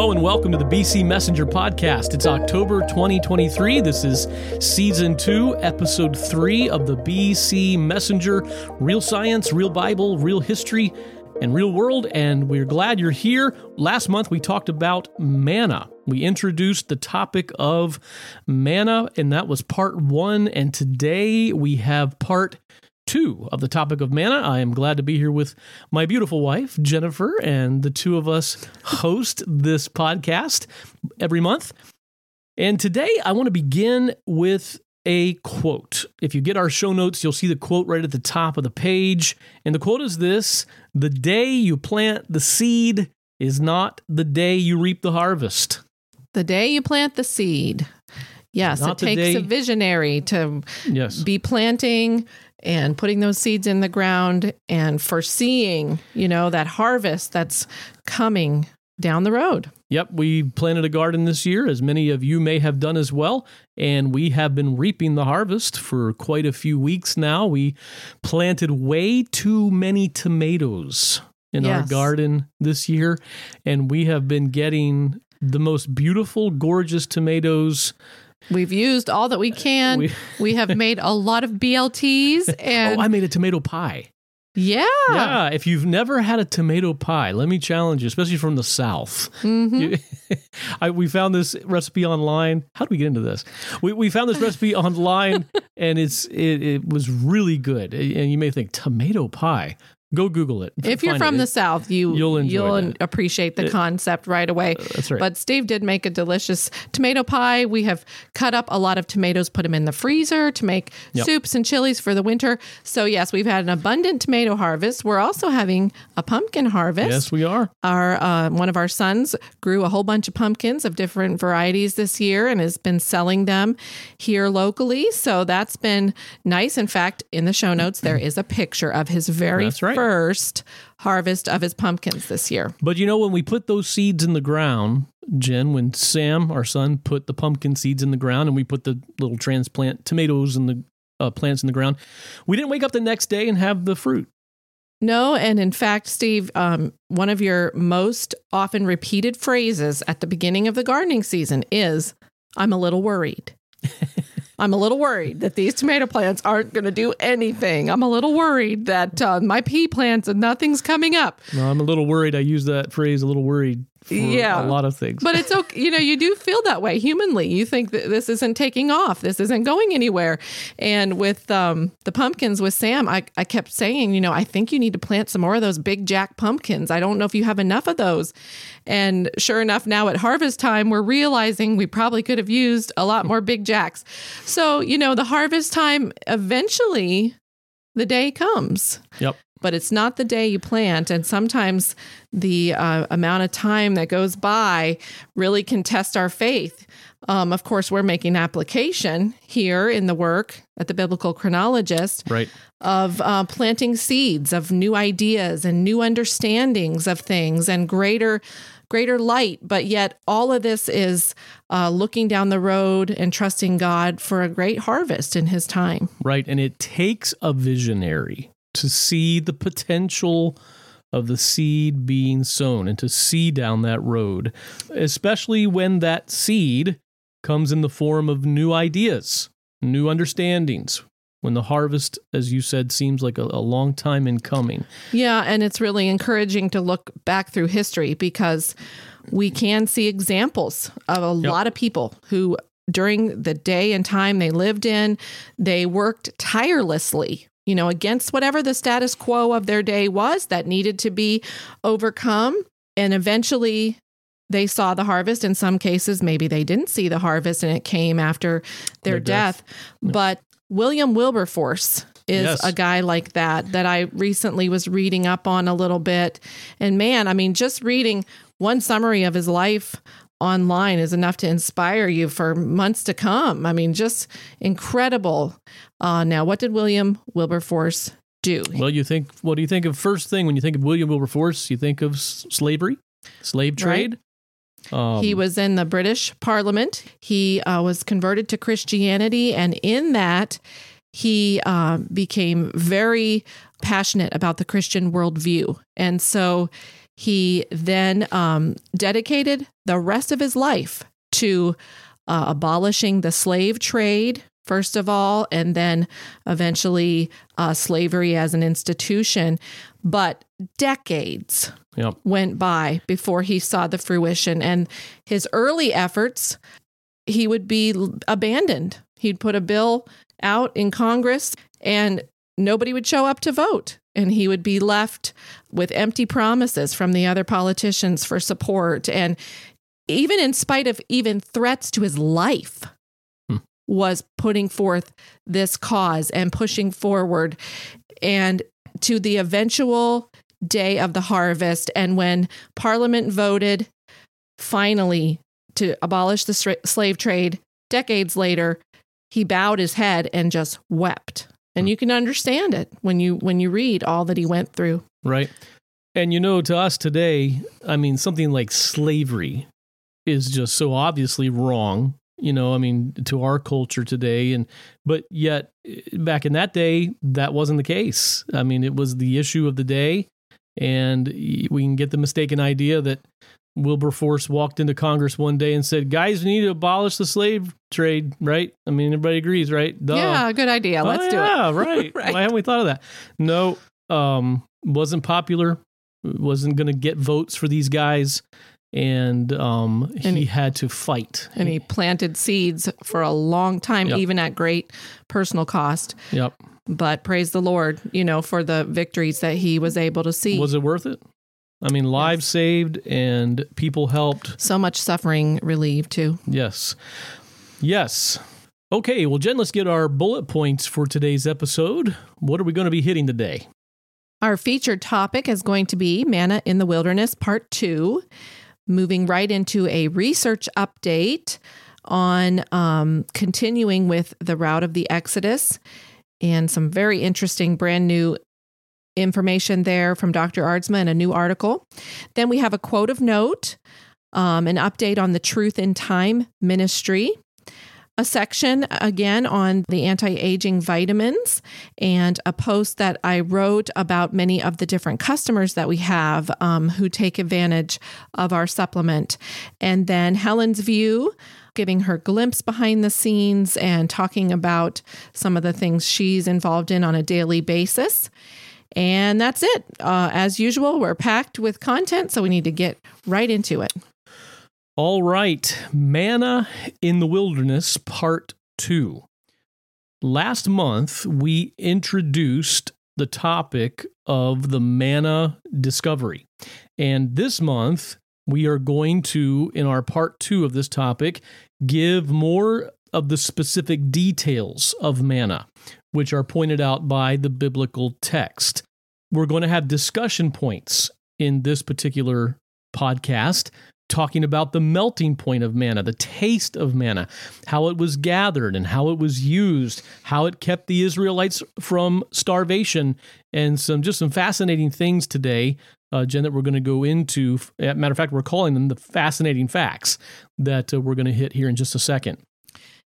Hello and welcome to the BC Messenger podcast. It's October 2023. This is season two, episode three of the BC Messenger Real Science, Real Bible, Real History, and Real World. And we're glad you're here. Last month we talked about manna. We introduced the topic of manna, and that was part one. And today we have part two of the topic of manna. I am glad to be here with my beautiful wife, Jennifer, and the two of us host this podcast every month. And today I want to begin with a quote. If you get our show notes, you'll see the quote right at the top of the page. And the quote is this The day you plant the seed is not the day you reap the harvest. The day you plant the seed. Yes, Not it takes day- a visionary to Yes. be planting and putting those seeds in the ground and foreseeing, you know, that harvest that's coming down the road. Yep, we planted a garden this year, as many of you may have done as well, and we have been reaping the harvest for quite a few weeks now. We planted way too many tomatoes in our garden this year, and we have been getting the most beautiful, gorgeous tomatoes. We've used all that we can. We- We, have made a lot of BLTs and oh, I made a tomato pie. yeah. Yeah, if you've never had a tomato pie, let me challenge you, especially from the South. Mhm. You- I, we found this recipe online. How do we get into this? We, we found this recipe online, and it's it, it was really good. And you may think tomato pie. Go Google it. If you're from it. the South, you You'll enjoy that. appreciate the It- concept right away. that's right. But Steve did make a delicious tomato pie. We have cut up a lot of tomatoes, put them in the freezer to make Yep. soups and chilies for the winter. So yes, we've had an abundant tomato harvest. We're also having a pumpkin harvest. yes, we are. Our uh, one of our sons grew a whole bunch of pumpkins of different varieties this year and has been selling them here locally. So that's been nice. In fact, in the show notes there is a picture of his very That's right. First harvest of his pumpkins this year. But you know, when we put those seeds in the ground, Jen, when Sam, our son, put the pumpkin seeds in the ground and we put the little transplant tomatoes and the uh, plants in the ground, we didn't wake up the next day and have the fruit. No, and in fact, Steve, um, one of your most often repeated phrases at the beginning of the gardening season is, I'm a little worried. I'm a little worried that these tomato plants aren't going to do anything. I'm a little worried that uh, my pea plants and nothing's coming up. No, I'm a little worried. I use that phrase a little worried Yeah. a lot of things. But it's okay. You know, you do feel that way humanly. You think that this isn't taking off. This isn't going anywhere. And with um, the pumpkins with Sam, I, I kept saying, you know, I think you need to plant some more of those big jack pumpkins. I don't know if you have enough of those. And sure enough, now at harvest time, we're realizing we probably could have used a lot more big jacks. So, you know, the harvest time, eventually the day comes yep. But it's not the day you plant. And sometimes the uh, amount of time that goes by really can test our faith. Um, of course, we're making application here in the work at the Biblical Chronologist Right. of uh, planting seeds of new ideas and new understandings of things and greater greater light but yet all of this is uh, looking down the road and trusting god for a great harvest in his time Right. And it takes a visionary to see the potential of the seed being sown and to see down that road, especially when that seed comes in the form of new ideas, new understandings. When the harvest, as you said, seems like a, a long time in coming. Yeah, and it's really encouraging to look back through history because we can see examples of a Yep. lot of people who during the day and time they lived in, they worked tirelessly, you know, against whatever the status quo of their day was that needed to be overcome and eventually they saw the harvest in some cases maybe they didn't see the harvest and it came after their, Their death. death. but William Wilberforce is Yes. a guy like that that I recently was reading up on a little bit. And man, I mean, just reading one summary of his life online is enough to inspire you for months to come. I mean, just incredible. Uh, now, what did William Wilberforce do? Well, you think, what do you think of first thing when you think of William Wilberforce? You think of s- slavery, slave trade? Um, he was in the British Parliament. He uh, was converted to Christianity, and in that, he uh, became very passionate about the Christian worldview. And so He then um, dedicated the rest of his life to uh, abolishing the slave trade, first of all, and then eventually uh, slavery as an institution. But decades Yep. went by before he saw the fruition. And his early efforts, he would be abandoned. He'd put a bill out in Congress and nobody would show up to vote. And he would be left with empty promises from the other politicians for support. And even in spite of even threats to his life, Hmm. was putting forth this cause and pushing forward. And to the eventual day of the harvest and when parliament voted finally to abolish the slave trade decades later he bowed his head and just wept and hmm. you can understand it when you when you read all that he went through Right. And you know, to us today, I mean, something like slavery is just so obviously wrong. You know, I mean, to our culture today, and but yet back in that day, that wasn't the case. I mean, it was the issue of the day, and we can get the mistaken idea that Wilberforce walked into Congress one day and said, "Guys, we need to abolish the slave trade." Right? I mean, everybody agrees, right? Duh. yeah good idea let's oh, do it yeah, right. Right. Why haven't we thought of that? No, um, wasn't popular. Wasn't going to get votes for these guys, and um, And he he- had to fight. and he planted seeds for a long time Yep. even at great personal cost Yep. but praise the lord you know for the victories that he was able to see Was it worth it? I mean, lives saved and people helped. so much suffering relieved too Yes. Yes. Okay, well, Jen, let's get our bullet points for today's episode. What are we going to be hitting today? Our featured topic is going to be Manna in the Wilderness, Part Two, moving right into a research update on um, continuing with the route of the Exodus and some very interesting brand new information there from Dr. Aardsma and a new article. Then we have a quote of note, um, an update on the Truth in Time ministry. A section again on the anti aging vitamins, and a post that I wrote about many of the different customers that we have um, who take advantage of our supplement. And then Helen's view, giving her glimpse behind the scenes and talking about some of the things she's involved in on a daily basis. And that's it. Uh, as usual, we're packed with content, so we need to get right into it. All right, Manna in the Wilderness, Part 2. Last month, we introduced the topic of the manna discovery. And this month, we are going to, in our part two of this topic, give more of the specific details of manna, which are pointed out by the biblical text. We're going to have discussion points in this particular podcast talking about the melting point of manna, the taste of manna, how it was gathered and how it was used, how it kept the Israelites from starvation, and some just some fascinating things today, uh, Jen, that we're going to go into. Matter of fact, we're calling them the fascinating facts that uh, we're going to hit here in just a second.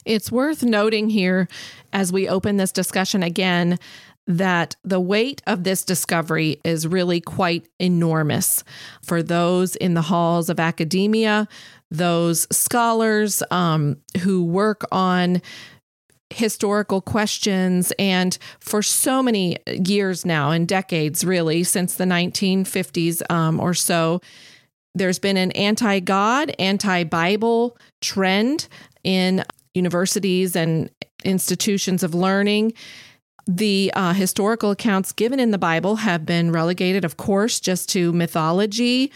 It's worth noting here as we open this discussion again that the weight of this discovery is really quite enormous for those in the halls of academia, those scholars um, who work on historical questions. And for so many years now and decades really since the 1950s um, or so there's been an anti-god anti-bible trend in universities and institutions of learning. The uh, historical accounts given in the Bible have been relegated, of course, just to mythology,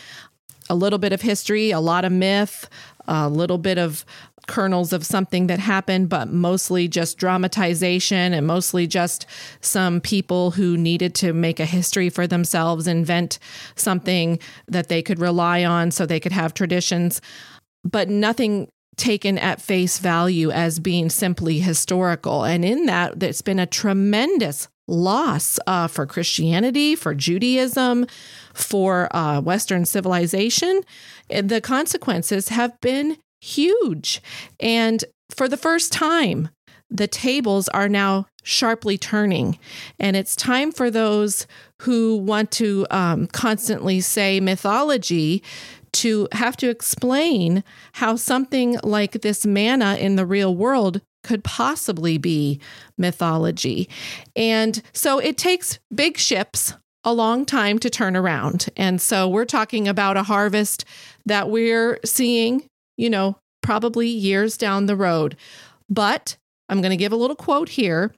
a little bit of history, a lot of myth, a little bit of kernels of something that happened, but mostly just dramatization and mostly just some people who needed to make a history for themselves, invent something that they could rely on so they could have traditions, but nothing taken at face value as being simply historical. And in that, there's been a tremendous loss uh, for Christianity, for Judaism, for uh, Western civilization. The consequences have been huge. And for the first time, the tables are now sharply turning. And it's time for those who want to um, constantly say mythology to have to explain how something like this manna in the real world could possibly be mythology. And so it takes big ships a long time to turn around. And so we're talking about a harvest that we're seeing, you know, probably years down the road. But I'm going to give a little quote here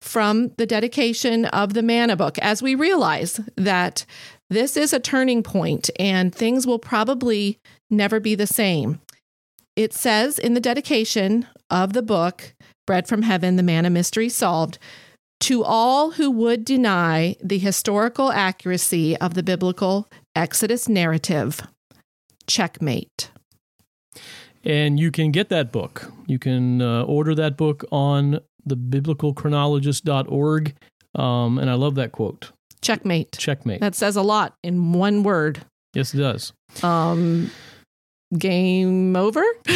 from the dedication of the Manna book as we realize that this is a turning point and things will probably never be the same. It says in the dedication of the book, Bread from Heaven, the Manna Mystery Solved, to all who would deny the historical accuracy of the biblical Exodus narrative, checkmate. And you can get that book. You can uh, order that book on the biblicalchronologist.org. Um, and I love that quote. Checkmate. Checkmate. That says a lot in one word. yes, it does. Um, game over.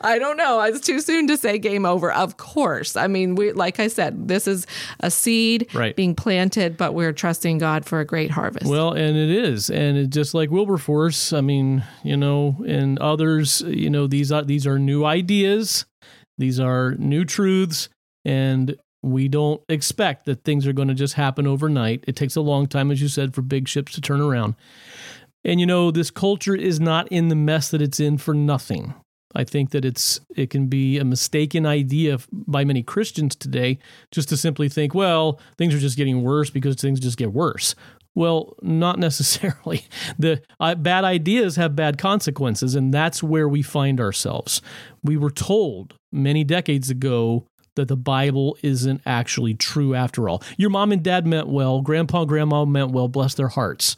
I don't know. It's too soon to say game over. Of course. I mean, we like I said, this is a seed Right. being planted, but we're trusting God for a great harvest. Well, and it is, and it, just like Wilberforce, I mean, you know, and others, you know, these are these are new ideas, these are new truths, and we don't expect that things are going to just happen overnight. It takes a long time, as you said, for big ships to turn around. And you know, this culture is not in the mess that it's in for nothing. I think that it's it can be a mistaken idea by many Christians today just to simply think, well, things are just getting worse because things just get worse. Well, not necessarily. The uh, bad ideas have bad consequences, and that's where we find ourselves. We were told many decades ago that the Bible isn't actually true after all. Your mom and dad meant well, grandpa and grandma meant well, bless their hearts,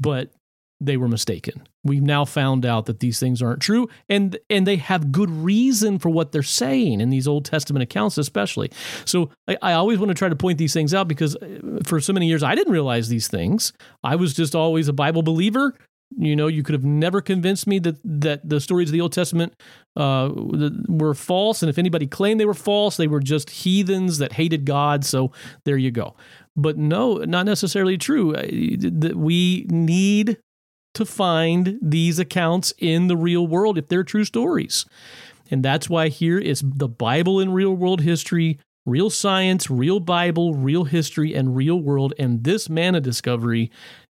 but they were mistaken. We've now found out that these things aren't true, and and they have good reason for what they're saying in these Old Testament accounts, especially. So I, I always want to try to point these things out because uh, for so many years I didn't realize these things. I was just always a Bible believer. You know, you could have never convinced me that that the stories of the Old Testament uh, were false, and if anybody claimed they were false, they were just heathens that hated God. So there you go. But no, not necessarily true. That we need to find these accounts in the real world if they're true stories. And that's why here is the Bible in real world history, real science, real Bible, real history, and real world. And this manna discovery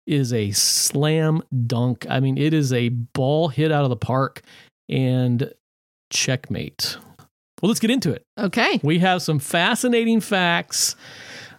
is a slam dunk. I mean, it is a ball hit out of the park and checkmate. Well, let's get into it. okay. We have some fascinating facts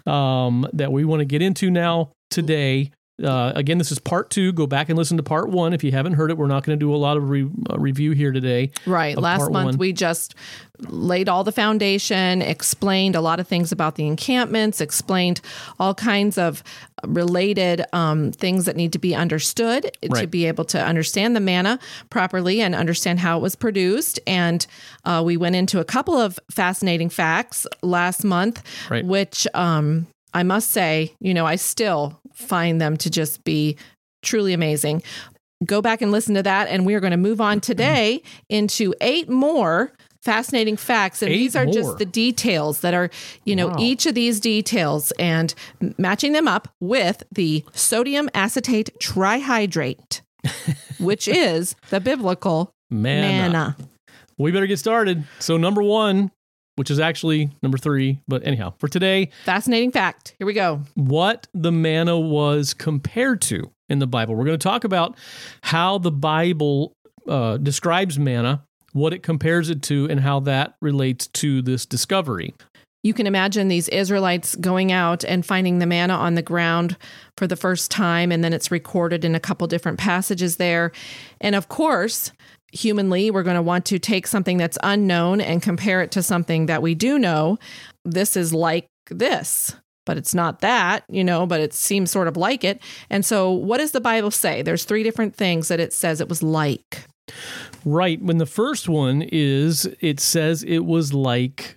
um, that we want to get into now today. Uh, again, this is part two. Go back and listen to part one if you haven't heard it. We're not going to do a lot of re- uh, review here today. Right. Last month, one. we just laid all the foundation, explained a lot of things about the encampments, explained all kinds of related um, things that need to be understood to be able to understand the manna properly and understand how it was produced. And uh, we went into a couple of fascinating facts last month, Right. which um, I must say, you know, I still find them to just be truly amazing go back and listen to that. And we are going to move on mm-hmm. today into eight more fascinating facts. And Eight these are more. just the details that are, you know, Wow. each of these details and matching them up with the sodium acetate trihydrate, which is the biblical Man, manna. we better get started. So, number one, which is actually number three, but anyhow, for today, Fascinating fact. Here we go. what the manna was compared to in the Bible. We're going to talk about how the Bible uh, describes manna, what it compares it to, and how that relates to this discovery. You can imagine these Israelites going out and finding the manna on the ground for the first time, and then it's recorded in a couple different passages there. And of course, humanly, we're going to want to take something that's unknown and compare it to something that we do know. This is like this, but it's not that, you know, but it seems sort of like it. And so, what does the Bible say? There's three different things that it says it was like. Right. When the first one is, it says it was like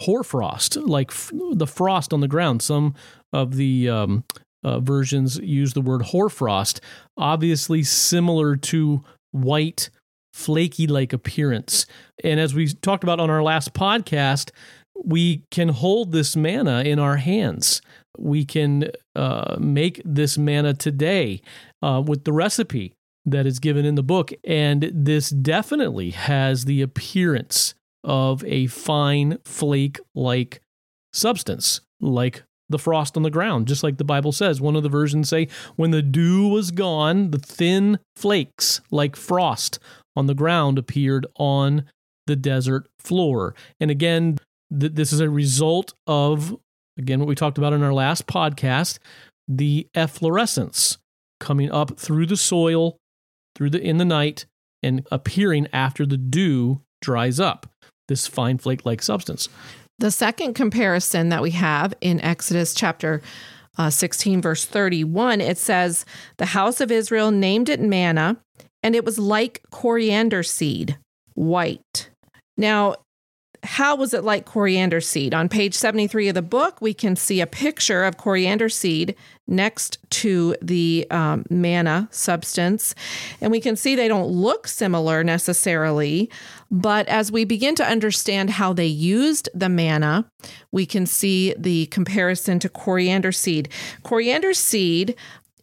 hoarfrost, like f- the frost on the ground. Some of the um, uh, versions use the word hoarfrost, obviously similar to white, flaky like appearance. And as we talked about on our last podcast, we can hold this manna in our hands. We can uh, make this manna today uh, with the recipe that is given in the book. And this definitely has the appearance of a fine flake like substance, like the frost on the ground, just like the Bible says. One of the versions say, when the dew was gone, the thin flakes like frost on the ground appeared on the desert floor. And again, th- this is a result of, again, what we talked about in our last podcast the efflorescence coming up through the soil through the in the night and appearing after the dew dries up this fine flake like substance the second comparison that we have in exodus chapter uh, 16 verse 31 it says the house of israel named it manna and it was like coriander seed white now how was it like coriander seed? On page 73 of the book, we can see a picture of coriander seed next to the um, manna substance. And we can see they don't look similar necessarily, but as we begin to understand how they used the manna, we can see the comparison to coriander seed. Coriander seed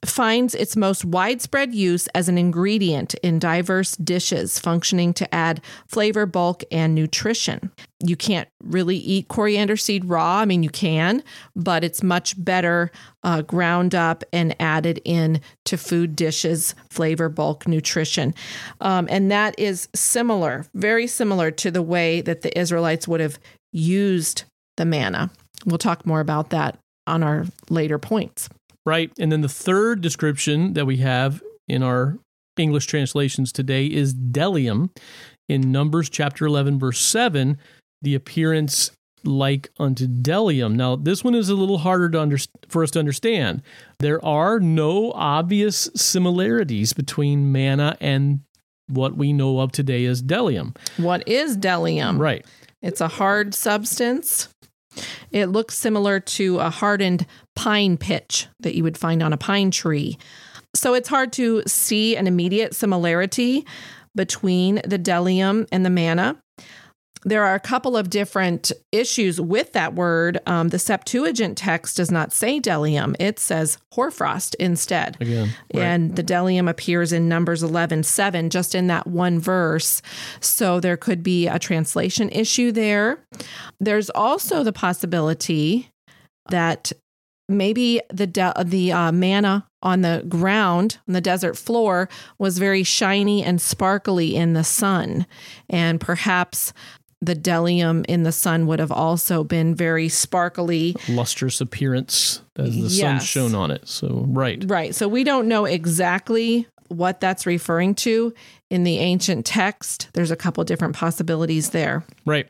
finds its most widespread use as an ingredient in diverse dishes, functioning to add flavor, bulk, and nutrition. You can't really eat coriander seed raw. I mean, you can, but it's much better uh, ground up and added in to food dishes, flavor, bulk, nutrition. Um, and that is similar, very similar to the way that the Israelites would have used the manna. We'll talk more about that on our later points right? And then the third description that we have in our English translations today is bdellium In Numbers chapter 11, verse 7, the appearance like unto bdellium. Now, this one is a little harder to under, for us to understand. There are no obvious similarities between manna and what we know of today as bdellium. What is bdellium? Right. It's a hard substance. It looks similar to a hardened pine pitch that you would find on a pine tree. So it's hard to see an immediate similarity between the bdellium and the manna there are a couple of different issues with that word. Um, the Septuagint text does not say bdellium, it says hoarfrost instead. Again. Right. And the bdellium appears in Numbers 11 7, just in that one verse. So there could be a translation issue there. There's also the possibility that maybe the de- the uh, manna on the ground on the desert floor was very shiny and sparkly in the sun and perhaps the bdellium in the sun would have also been very sparkly, lustrous appearance as the yes. sun shone on it. So, right. Right. So, we don't know exactly what that's referring to in the ancient text. There's a couple different possibilities there. Right.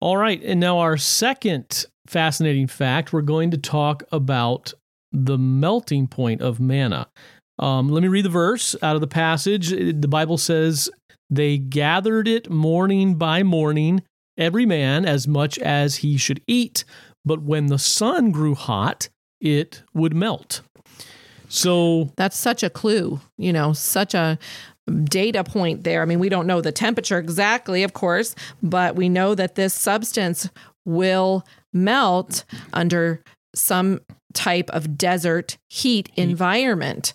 All right. And now, our second fascinating fact we're going to talk about the melting point of manna. Um, let me read the verse out of the passage. The Bible says, they gathered it morning by morning, every man as much as he should eat. But when the sun grew hot, it would melt. So that's such a clue, you know, such a data point there. I mean, we don't know the temperature exactly, of course, but we know that this substance will melt under some type of desert heat environment.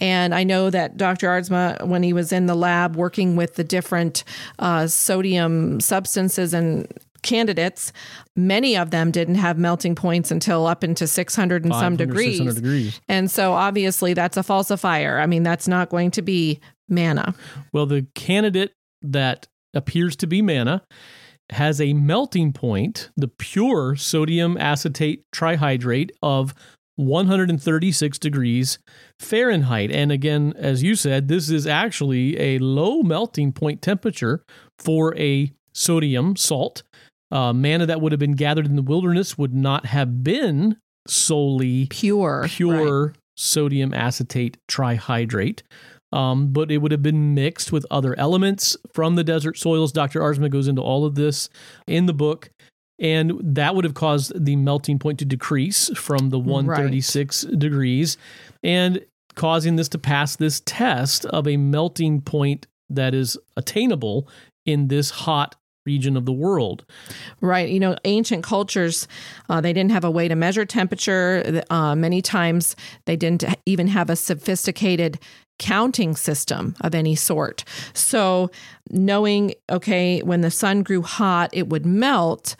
And I know that Dr. Aardsma, when he was in the lab working with the different uh, sodium substances and candidates, many of them didn't have melting points until up into 600 and some degrees. degrees. And so obviously that's a falsifier. I mean, that's not going to be manna. Well, the candidate that appears to be manna has a melting point, the pure sodium acetate trihydrate of 136 degrees Fahrenheit. And again, as you said, this is actually a low melting point temperature for a sodium salt. Uh, manna that would have been gathered in the wilderness would not have been solely pure, pure right. sodium acetate trihydrate um, but it would have been mixed with other elements from the desert soils. Dr. Aardsma goes into all of this in the book. And that would have caused the melting point to decrease from the 136 right. degrees and causing this to pass this test of a melting point that is attainable in this hot region of the world. Right. You know, ancient cultures, uh, they didn't have a way to measure temperature. Uh, many times they didn't even have a sophisticated counting system of any sort. So, knowing, okay, when the sun grew hot, it would melt.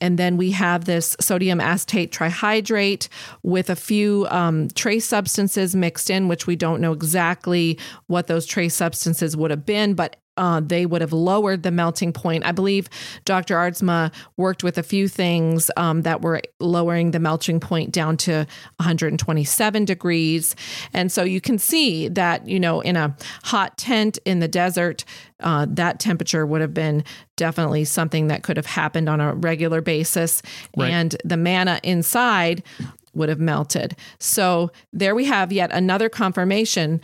And then we have this sodium acetate trihydrate with a few um, trace substances mixed in, which we don't know exactly what those trace substances would have been, but uh, they would have lowered the melting point. I believe Dr. Aardsma worked with a few things um, that were lowering the melting point down to 127 degrees. And so you can see that, you know, in a hot tent in the desert, uh, that temperature would have been definitely something that could have happened on a regular basis. Right. And the manna inside would have melted. So there we have yet another confirmation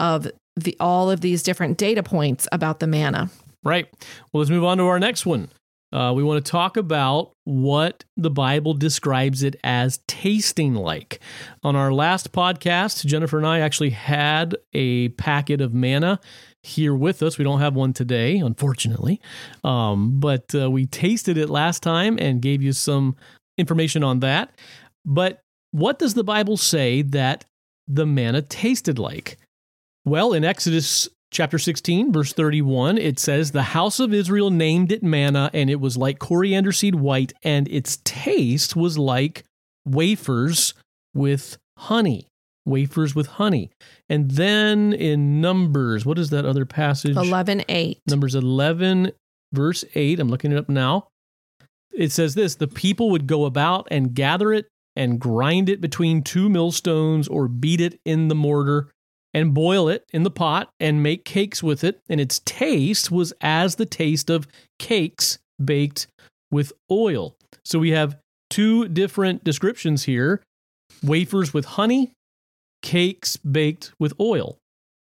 of the all of these different data points about the manna. Right. Well, let's move on to our next one. Uh, we want to talk about what the Bible describes it as tasting like. On our last podcast, Jennifer and I actually had a packet of manna here with us. We don't have one today, unfortunately, um, but uh, we tasted it last time and gave you some information on that. But what does the Bible say that the manna tasted like? Well, in Exodus chapter 16, verse 31, it says, The house of Israel named it manna, and it was like coriander seed white, and its taste was like wafers with honey. Wafers with honey. And then in Numbers, what is that other passage? 11 8. Numbers 11, verse 8. I'm looking it up now. It says this The people would go about and gather it and grind it between two millstones or beat it in the mortar and boil it in the pot and make cakes with it. And its taste was as the taste of cakes baked with oil. So we have two different descriptions here wafers with honey, cakes baked with oil.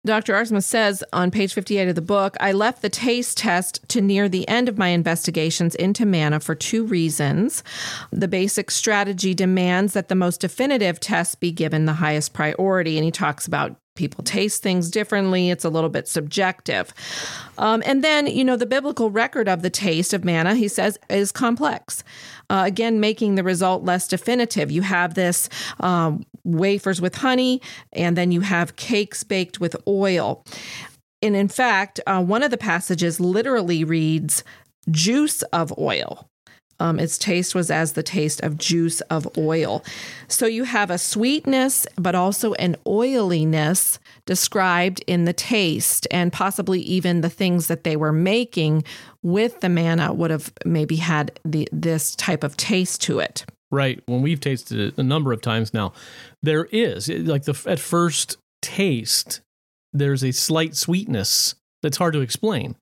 Dr. Aardsma says on page 58 of the book I left the taste test to near the end of my investigations into manna for two reasons. The basic strategy demands that the most definitive test be given the highest priority. And he talks about people taste things differently. It's a little bit subjective. Um, and then, you know, the biblical record of the taste of manna, he says, is complex. Uh, again, making the result less definitive. You have this um, wafers with honey, and then you have cakes baked with oil. And in fact, uh, one of the passages literally reads, juice of oil. Um, its taste was as the taste of juice of oil. So you have a sweetness, but also an oiliness described in the taste, and possibly even the things that they were making with the manna would have maybe had the, this type of taste to it. Right. When we've tasted it a number of times now, there is like the at first taste, there's a slight sweetness that's hard to explain,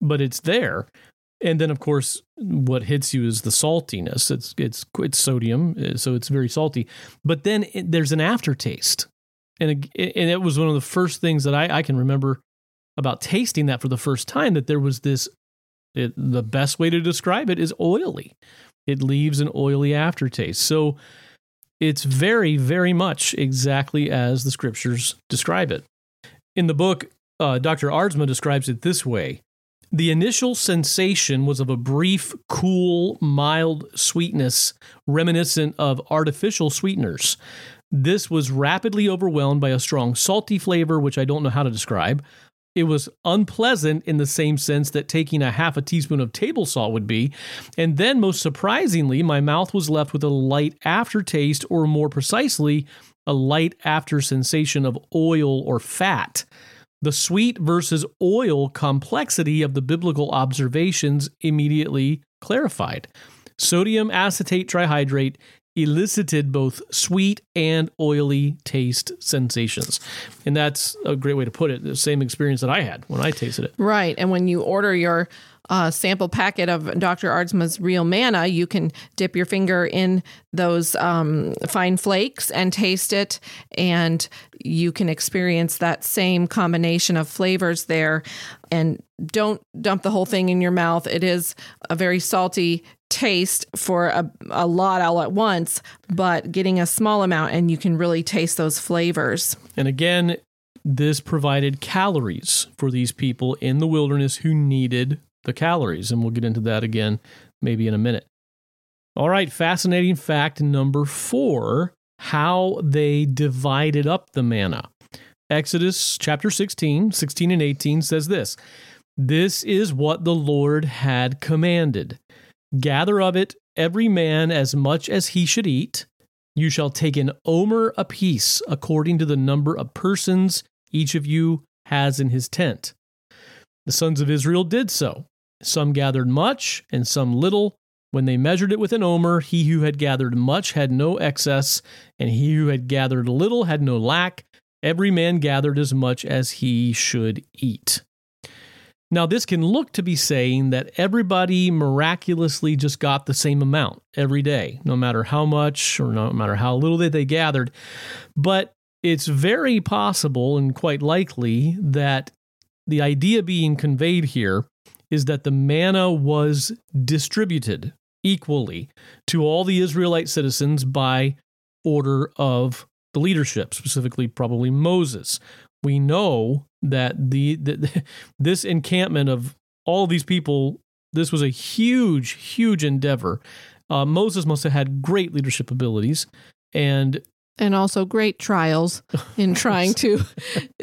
but it's there. And then, of course, what hits you is the saltiness. It's it's it's sodium, uh, so it's very salty. But then it, there's an aftertaste, and it, and it was one of the first things that I, I can remember about tasting that for the first time. That there was this. It, the best way to describe it is oily. It leaves an oily aftertaste. So it's very, very much exactly as the scriptures describe it. In the book, uh, Dr. Aardsma describes it this way the initial sensation was of a brief, cool, mild sweetness reminiscent of artificial sweeteners. This was rapidly overwhelmed by a strong salty flavor, which I don't know how to describe. It was unpleasant in the same sense that taking a half a teaspoon of table salt would be. And then, most surprisingly, my mouth was left with a light aftertaste, or more precisely, a light after sensation of oil or fat. The sweet versus oil complexity of the biblical observations immediately clarified. Sodium acetate trihydrate elicited both sweet and oily taste sensations. And that's a great way to put it. The same experience that I had when I tasted it. Right. And when you order your uh, sample packet of Dr. Aardsma's real manna, you can dip your finger in those um, fine flakes and taste it, and you can experience that same combination of flavors there. And don't dump the whole thing in your mouth. It is a very salty taste for a, a lot all at once, but getting a small amount and you can really taste those flavors. And again, this provided calories for these people in the wilderness who needed the calories. And we'll get into that again maybe in a minute. All right, fascinating fact number four how they divided up the manna. Exodus chapter 16, 16 and 18 says this This is what the Lord had commanded gather of it every man as much as he should eat. You shall take an omer apiece according to the number of persons each of you has in his tent. The sons of Israel did so. Some gathered much, and some little. When they measured it with an omer, he who had gathered much had no excess, and he who had gathered little had no lack. Every man gathered as much as he should eat. Now, this can look to be saying that everybody miraculously just got the same amount every day, no matter how much or no matter how little that they gathered. But it's very possible and quite likely that the idea being conveyed here is that the manna was distributed equally to all the Israelite citizens by order of the leadership, specifically probably Moses. We know that the, the this encampment of all these people, this was a huge, huge endeavor. Uh, Moses must have had great leadership abilities, and and also great trials in trying to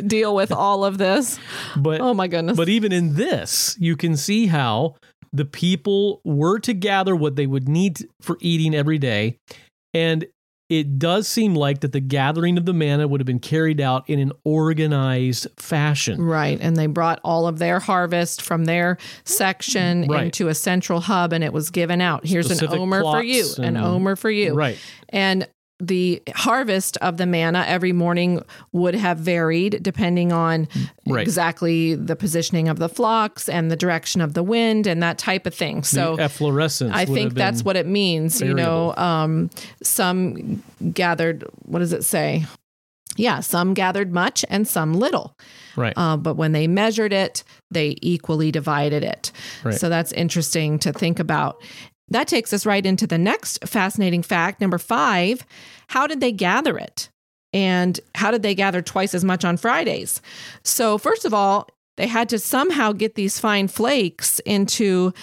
deal with all of this. But oh my goodness! But even in this, you can see how the people were to gather what they would need for eating every day, and it does seem like that the gathering of the manna would have been carried out in an organized fashion. Right. And they brought all of their harvest from their section right. into a central hub and it was given out. Here's Specific an omer for you, an omer for you. Right. And the harvest of the manna every morning would have varied depending on right. exactly the positioning of the flocks and the direction of the wind and that type of thing. So the efflorescence. I think that's what it means. Variable. You know, um, some gathered. What does it say? Yeah, some gathered much and some little. Right. Uh, but when they measured it, they equally divided it. Right. So that's interesting to think about. That takes us right into the next fascinating fact. Number five, how did they gather it? And how did they gather twice as much on Fridays? So, first of all, they had to somehow get these fine flakes into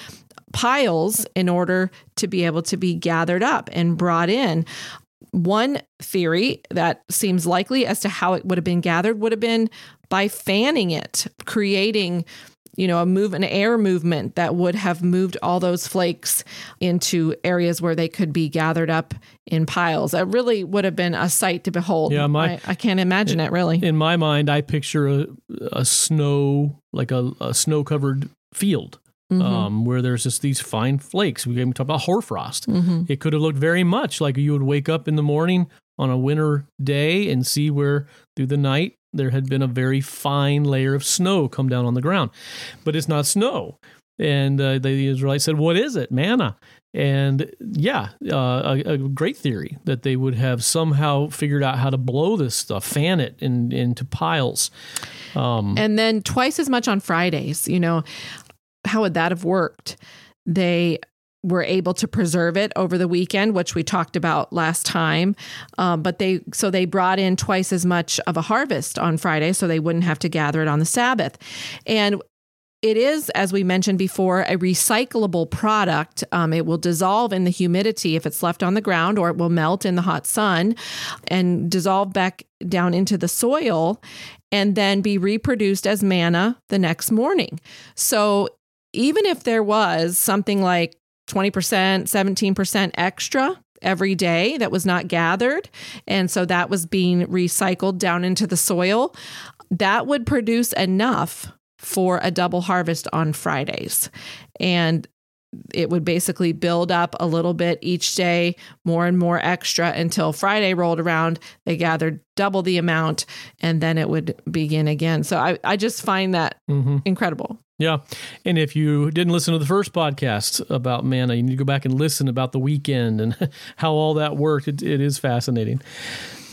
piles in order to be able to be gathered up and brought in. One theory that seems likely as to how it would have been gathered would have been by fanning it, creating you know, a move, an air movement that would have moved all those flakes into areas where they could be gathered up in piles. It really would have been a sight to behold. Yeah, my, I, I can't imagine it, it, really. In my mind, I picture a, a snow, like a, a snow covered field. Mm-hmm. Um, where there's just these fine flakes. We talk about hoarfrost. Mm-hmm. It could have looked very much like you would wake up in the morning on a winter day and see where through the night there had been a very fine layer of snow come down on the ground. But it's not snow. And uh, the Israelites said, What is it? Manna. And yeah, uh, a, a, great theory that they would have somehow figured out how to blow this stuff, fan it in, into piles. Um, and then twice as much on Fridays. You know, how would that have worked? They were able to preserve it over the weekend, which we talked about last time. Um, but they so they brought in twice as much of a harvest on Friday, so they wouldn't have to gather it on the Sabbath. And it is, as we mentioned before, a recyclable product. Um, it will dissolve in the humidity if it's left on the ground, or it will melt in the hot sun and dissolve back down into the soil and then be reproduced as manna the next morning. So even if there was something like 20%, 17% extra every day that was not gathered. And so that was being recycled down into the soil. That would produce enough for a double harvest on Fridays. And it would basically build up a little bit each day, more and more extra until Friday rolled around. They gathered double the amount and then it would begin again. So I, I just find that mm-hmm. incredible. Yeah. And if you didn't listen to the first podcast about manna, you need to go back and listen about the weekend and how all that worked. It, it is fascinating.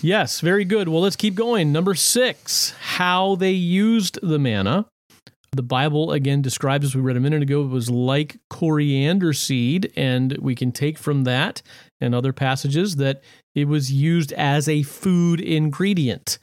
Yes, very good. Well, let's keep going. Number six, how they used the manna. The Bible again describes, as we read a minute ago, it was like coriander seed, and we can take from that and other passages that it was used as a food ingredient.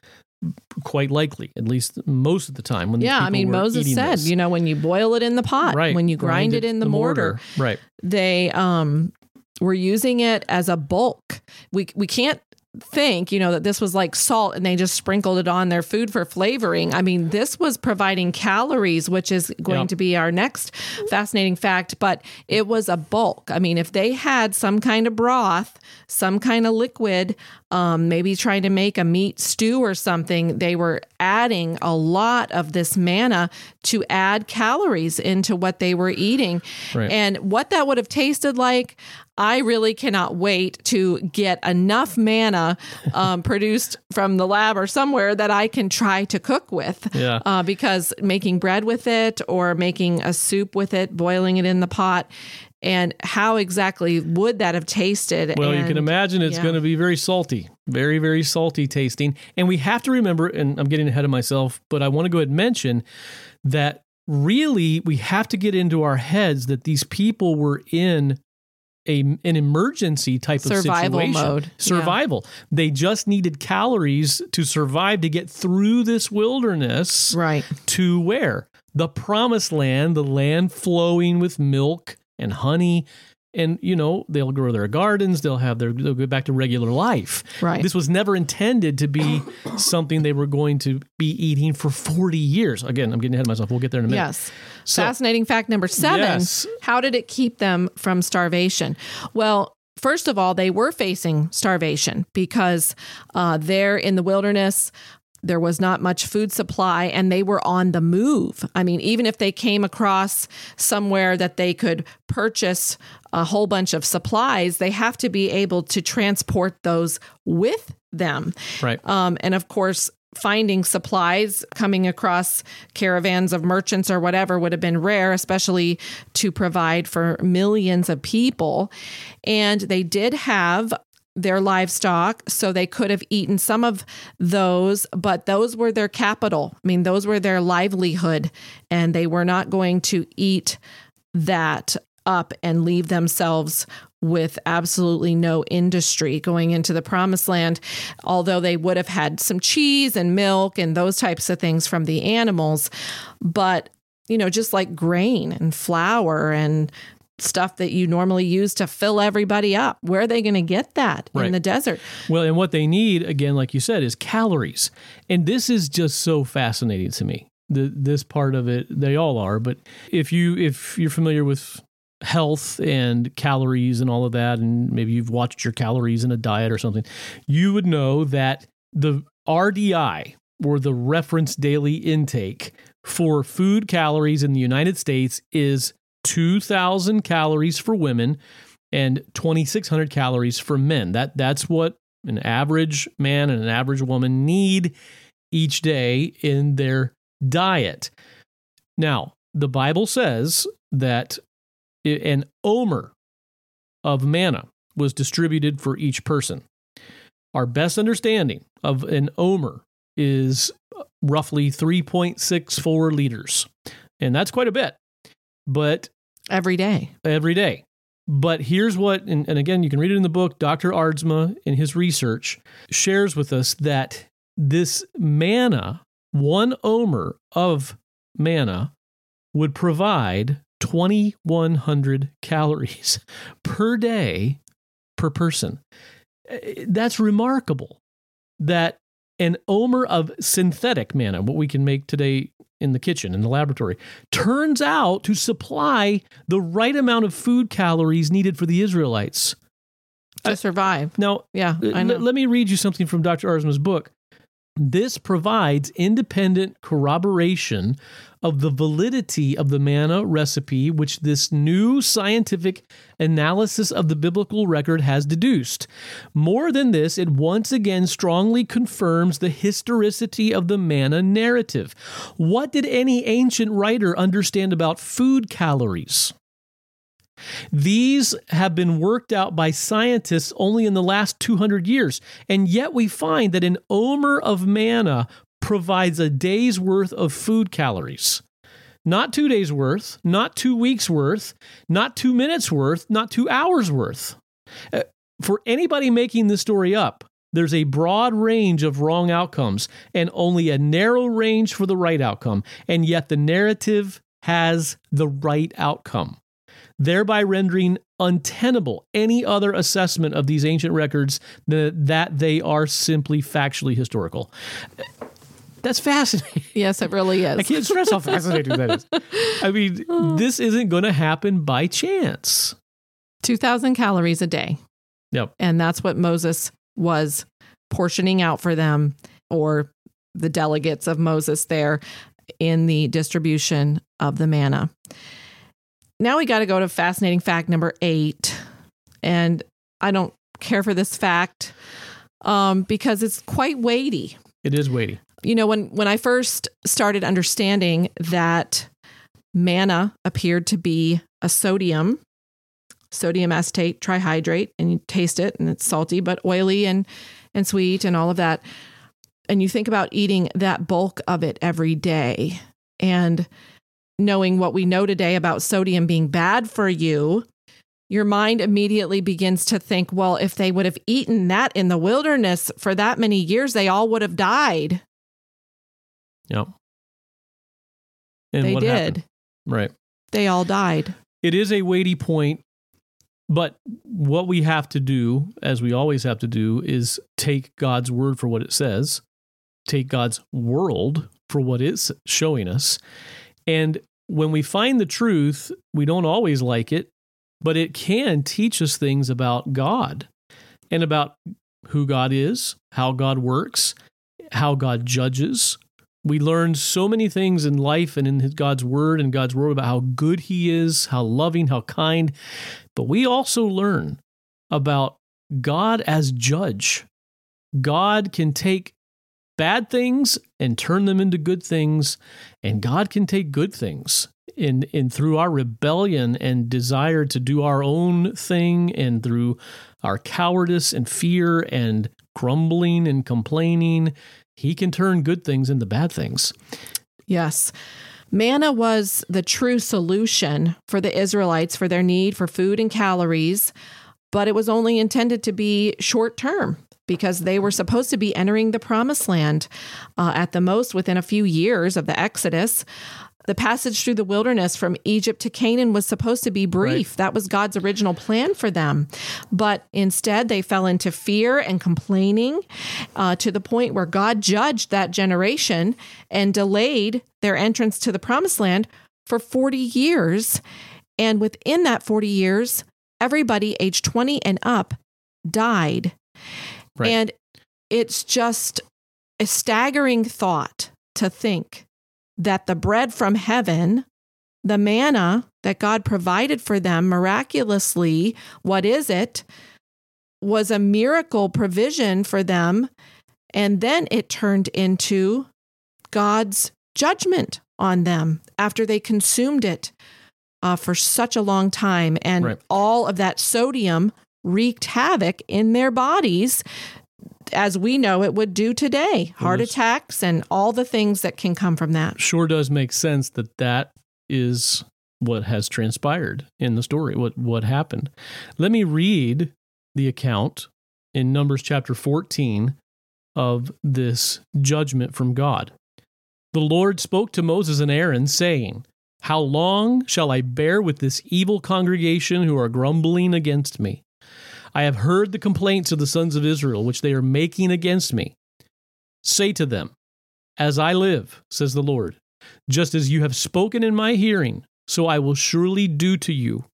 Quite likely, at least most of the time. When Yeah, I mean were Moses said, this. you know, when you boil it in the pot, right, when you grind, it in the, mortar, right? they um were using it as a bulk. We we can't think, you know, that this was like salt and they just sprinkled it on their food for flavoring. I mean, this was providing calories, which is going Yeah. to be our next fascinating fact, but it was a bulk. I mean, if they had some kind of broth, some kind of liquid, um, maybe trying to make a meat stew or something, they were adding a lot of this manna to add calories into what they were eating. Right. And what that would have tasted like, I really cannot wait to get enough manna um, produced from the lab or somewhere that I can try to cook with. Yeah. Uh, because making bread with it or making a soup with it, boiling it in the pot, and how exactly would that have tasted? Well, you can imagine it's yeah. going to be very salty, very, very salty tasting. And we have to remember, and I'm getting ahead of myself, but I want to go ahead and mention that really we have to get into our heads that these people were in a an emergency type Survival of situation. mode. Yeah. Survival. They just needed calories to survive to get through this wilderness Right. to where? The promised land, the land flowing with milk and honey. And, you know, they'll grow their gardens, they'll have their, they'll go back to regular life. Right. This was never intended to be something they were going to be eating for 40 years. Again, I'm getting ahead of myself. We'll get there in a minute. Yes. So- Fascinating fact number seven. Yes. How did it keep them from starvation? Well, first of all, they were facing starvation because uh, there in the wilderness, there was not much food supply and they were on the move. I mean, even if they came across somewhere that they could purchase a whole bunch of supplies, they have to be able to transport those with them. Right. Um, and of course, finding supplies coming across caravans of merchants or whatever would have been rare, especially to provide for millions of people. And they did have their livestock, so they could have eaten some of those, but those were their capital. I mean, those were their livelihood, and they were not going to eat that up and leave themselves with absolutely no industry going into the promised land although they would have had some cheese and milk and those types of things from the animals but you know just like grain and flour and stuff that you normally use to fill everybody up where are they going to get that Right. in the desert Well, and what they need, again, like you said, is calories. And this is just so fascinating to me. The, this part of it, they all are. But if you if you're familiar with health and calories and all of that, and maybe you've watched your calories in a diet or something, you would know that the RDI or the reference daily intake for food calories in the United States is 2,000 calories for women and 2,600 calories for men. That that's what an average man and an average woman need each day in their diet. Now, the Bible says that an omer of manna was distributed for each person. Our best understanding of an omer is roughly 3.64 liters. And that's quite a bit. But every day every day. But here's what, and, and again, you can read it in the book. Dr. Aardsma, in his research, shares with us that this manna, one omer of manna, would provide 2,100 calories per day per person. Eh, That's remarkable that an omer of synthetic manna, what we can make today in the kitchen, in the laboratory, turns out to supply the right amount of food calories needed for the Israelites. to survive Now, yeah i know let- let me read you something from Dr. Aardsma's book. This provides independent corroboration of the validity of the manna recipe, which this new scientific analysis of the biblical record has deduced. More than this, it once again strongly confirms the historicity of the manna narrative. What did any ancient writer understand about food calories? These have been worked out by scientists only in the last 200 years, and yet we find that an omer of manna provides a day's worth of food calories. Not two days worth, not two weeks worth, not two minutes worth, not two hours worth. Uh, For anybody making this story up, there's a broad range of wrong outcomes and only a narrow range for the right outcome. And yet the narrative has the right outcome, thereby rendering untenable any other assessment of these ancient records that they are simply factually historical. That's fascinating. Yes, it really is. I can't stress how fascinating that is. I mean, oh. this isn't going to happen by chance. 2,000 calories a day. Yep. And that's what Moses was portioning out for them or the delegates of Moses there in the distribution of the manna. Now we got to go to fascinating fact number eight. And I don't care for this fact um, because it's quite weighty. It is weighty. You know, when, when I first started understanding that manna appeared to be a sodium sodium acetate trihydrate and you taste it and it's salty but oily and and sweet and all of that and you think about eating that bulk of it every day and knowing what we know today about sodium being bad for you your mind immediately begins to think well if they would have eaten that in the wilderness for that many years they all would have died yep and they did happened? right they all died it is a weighty point but what we have to do, as we always have to do, is take God's word for what it says, take God's world for what it's showing us. And when we find the truth, we don't always like it, but it can teach us things about God and about who God is, how God works, how God judges. We learn so many things in life and in God's word and God's word about how good He is, how loving, how kind. But we also learn about God as judge. God can take bad things and turn them into good things, and God can take good things in, in through our rebellion and desire to do our own thing, and through our cowardice and fear and grumbling and complaining, He can turn good things into bad things. Yes. Manna was the true solution for the Israelites for their need for food and calories, but it was only intended to be short term because they were supposed to be entering the promised land uh, at the most within a few years of the Exodus. The passage through the wilderness from Egypt to Canaan was supposed to be brief. Right. That was God's original plan for them. But instead, they fell into fear and complaining uh, to the point where God judged that generation and delayed their entrance to the promised land for 40 years. And within that 40 years, everybody age 20 and up died. Right. And it's just a staggering thought to think that the bread from heaven, the manna that God provided for them miraculously, what is it? Was a miracle provision for them. And then it turned into God's judgment on them after they consumed it uh, for such a long time. And right. all of that sodium wreaked havoc in their bodies as we know it would do today heart attacks and all the things that can come from that. Sure does make sense that that is what has transpired in the story, what, what happened. Let me read the account in Numbers chapter 14 of this judgment from God. The Lord spoke to Moses and Aaron, saying, How long shall I bear with this evil congregation who are grumbling against me? I have heard the complaints of the sons of Israel, which they are making against me. Say to them, As I live, says the Lord, just as you have spoken in my hearing, so I will surely do to you.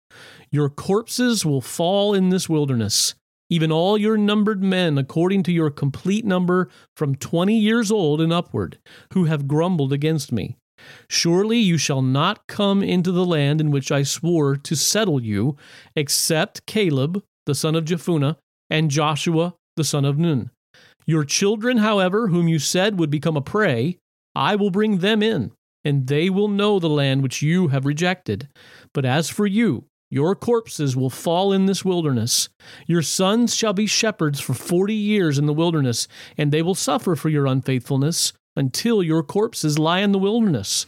Your corpses will fall in this wilderness, even all your numbered men, according to your complete number from twenty years old and upward, who have grumbled against me. Surely you shall not come into the land in which I swore to settle you, except Caleb, the son of Jephunneh, and Joshua, the son of Nun. Your children, however, whom you said would become a prey, I will bring them in, and they will know the land which you have rejected. But as for you, your corpses will fall in this wilderness. Your sons shall be shepherds for forty years in the wilderness, and they will suffer for your unfaithfulness, until your corpses lie in the wilderness,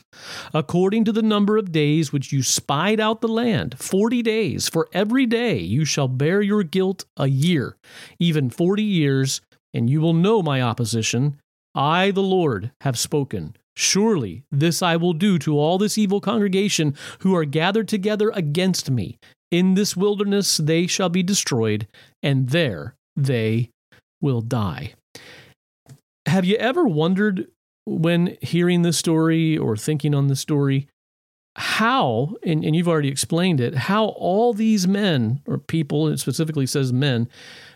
according to the number of days which you spied out the land, forty days. For every day you shall bear your guilt a year, even forty years, and you will know my opposition. I, the Lord, have spoken. Surely this I will do to all this evil congregation who are gathered together against me. In this wilderness they shall be destroyed, and there they will die. Have you ever wondered when hearing this story or thinking on this story how, and, and you've already explained it, how all these men, or people, it specifically says men,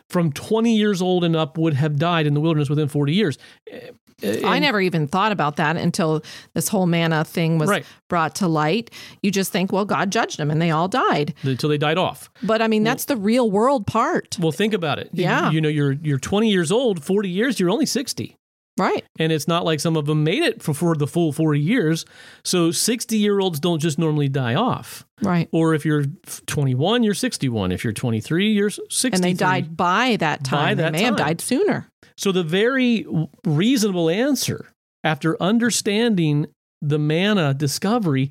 from 20 years old and up would have died in the wilderness within 40 years. Eh, eh, and I never even thought about that until this whole manna thing was right. brought to light. You just think, well, God judged them and they all died until they died off. But I mean, that's well, the real world part. Well, think about it. Yeah. You, you know, you're you're 20 years old, 40 years, you're only 60. Right. And it's not like some of them made it for, for the full 40 years. So 60 year olds don't just normally die off. Right. Or if you're 21, you're 61. If you're 23, you're 60. And they died by that time. By that they may time. have died sooner. So the very reasonable answer after understanding the manna discovery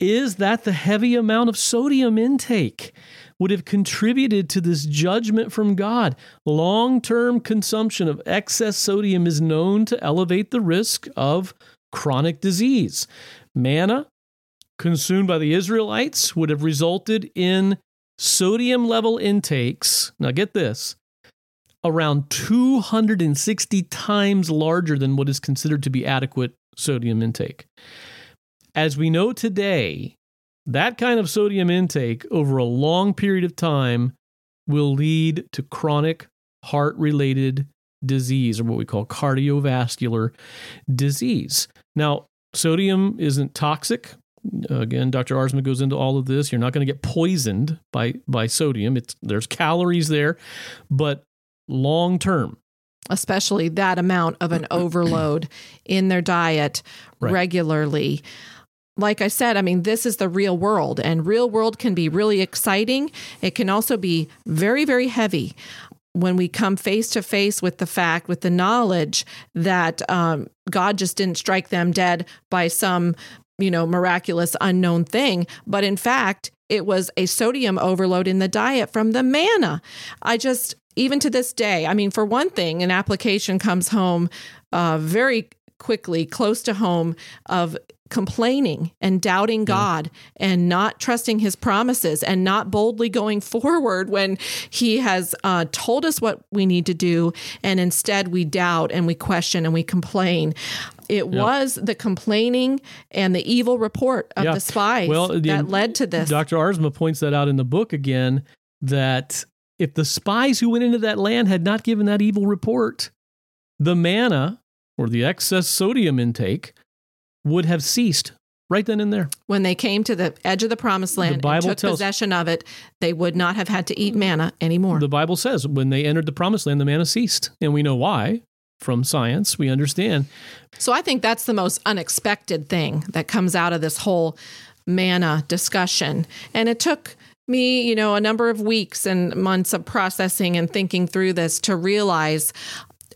is that the heavy amount of sodium intake would have contributed to this judgment from God. Long term consumption of excess sodium is known to elevate the risk of chronic disease. Manna consumed by the Israelites would have resulted in sodium level intakes. Now, get this around 260 times larger than what is considered to be adequate sodium intake. As we know today, that kind of sodium intake over a long period of time will lead to chronic heart related disease, or what we call cardiovascular disease. Now, sodium isn't toxic. Again, Dr. Aardsma goes into all of this. You're not going to get poisoned by, by sodium. It's, there's calories there, but long term, especially that amount of an overload in their diet right. regularly like I said, I mean, this is the real world, and real world can be really exciting. It can also be very, very heavy when we come face to face with the fact, with the knowledge that um, God just didn't strike them dead by some, you know, miraculous unknown thing, but in fact, it was a sodium overload in the diet from the manna. I just, even to this day, I mean, for one thing, an application comes home uh, very quickly, close to home, of complaining and doubting God and not trusting his promises and not boldly going forward when he has uh, told us what we need to do. And instead, we doubt and we question and we complain. It was the complaining and the evil report of the spies well, that led to this. Dr. Aardsma points that out in the book again that if the spies who went into that land had not given that evil report, the manna or the excess sodium intake would have ceased right then and there. When they came to the edge of the promised land the Bible and took tells, possession of it, they would not have had to eat manna anymore. The Bible says when they entered the promised land, the manna ceased. And we know why from science. We understand. So I think that's the most unexpected thing that comes out of this whole manna discussion. And it took me, you know, a number of weeks and months of processing and thinking through this to realize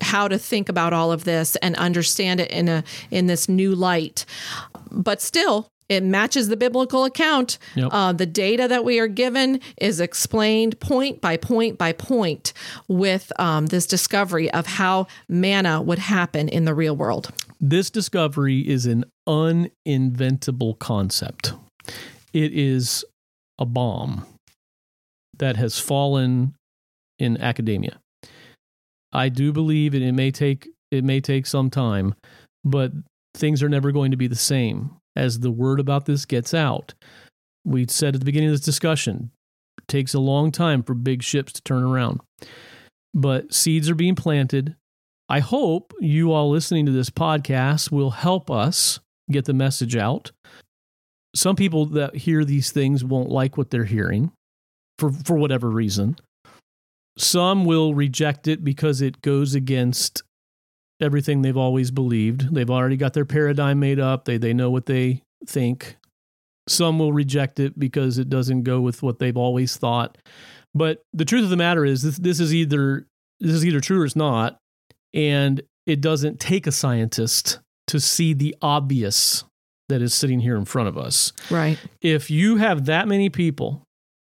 how to think about all of this and understand it in a in this new light. But still, it matches the biblical account. Yep. Uh, the data that we are given is explained point by point by point with um, this discovery of how manna would happen in the real world. This discovery is an uninventable concept. It is a bomb that has fallen in academia. I do believe, and it may take it may take some time, but things are never going to be the same as the word about this gets out. We said at the beginning of this discussion, it takes a long time for big ships to turn around. But seeds are being planted. I hope you all listening to this podcast will help us get the message out. Some people that hear these things won't like what they're hearing for, for whatever reason. Some will reject it because it goes against everything they've always believed. They've already got their paradigm made up. They they know what they think. Some will reject it because it doesn't go with what they've always thought. But the truth of the matter is this this is either this is either true or it's not. And it doesn't take a scientist to see the obvious that is sitting here in front of us. Right. If you have that many people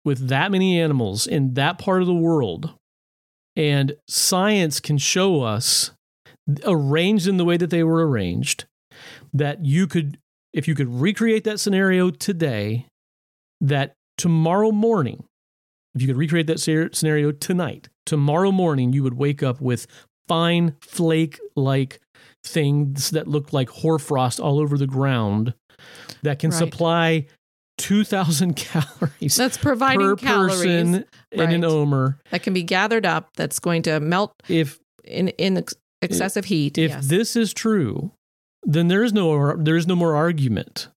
with that many animals in that part of the world, and science can show us arranged in the way that they were arranged, that you could, if you could recreate that scenario today, that tomorrow morning, if you could recreate that scenario tonight, tomorrow morning you would wake up with fine flake like things that look like hoarfrost all over the ground that can Right. supply 2,000 calories That's providing per calories person in an Right. omer. that can be gathered up that's going to melt If in, in ex- excessive heat. if yes. this is true, then there is no there is no more argument.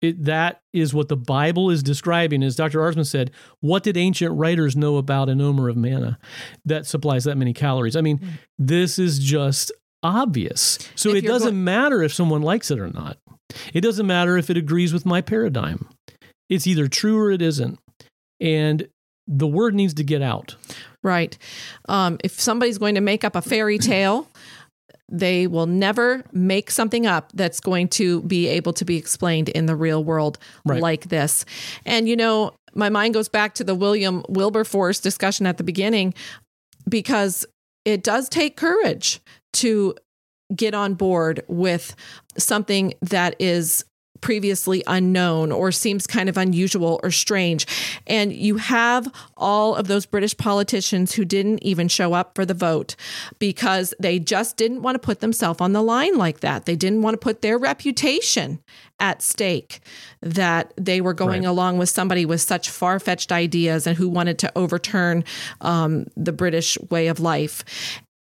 It, that is what the Bible is describing. As Dr. Arsman said, what did ancient writers know about an omer of manna that supplies that many calories? I mean, Mm. this is just obvious. So If it doesn't go- matter if someone likes it or not. It doesn't matter if it agrees with my paradigm. It's either true or it isn't. And the word needs to get out. Right. Um, if somebody's going to make up a fairy tale, they will never make something up that's going to be able to be explained in the real world Right. like this. And, you know, my mind goes back to the William Wilberforce discussion at the beginning because it does take courage to get on board with something that is previously unknown or seems kind of unusual or strange. And you have all of those British politicians who didn't even show up for the vote because they just didn't want to put themselves on the line like that. They didn't want to put their reputation at stake that they were going Right. along with somebody with such far fetched ideas and who wanted to overturn um, the British way of life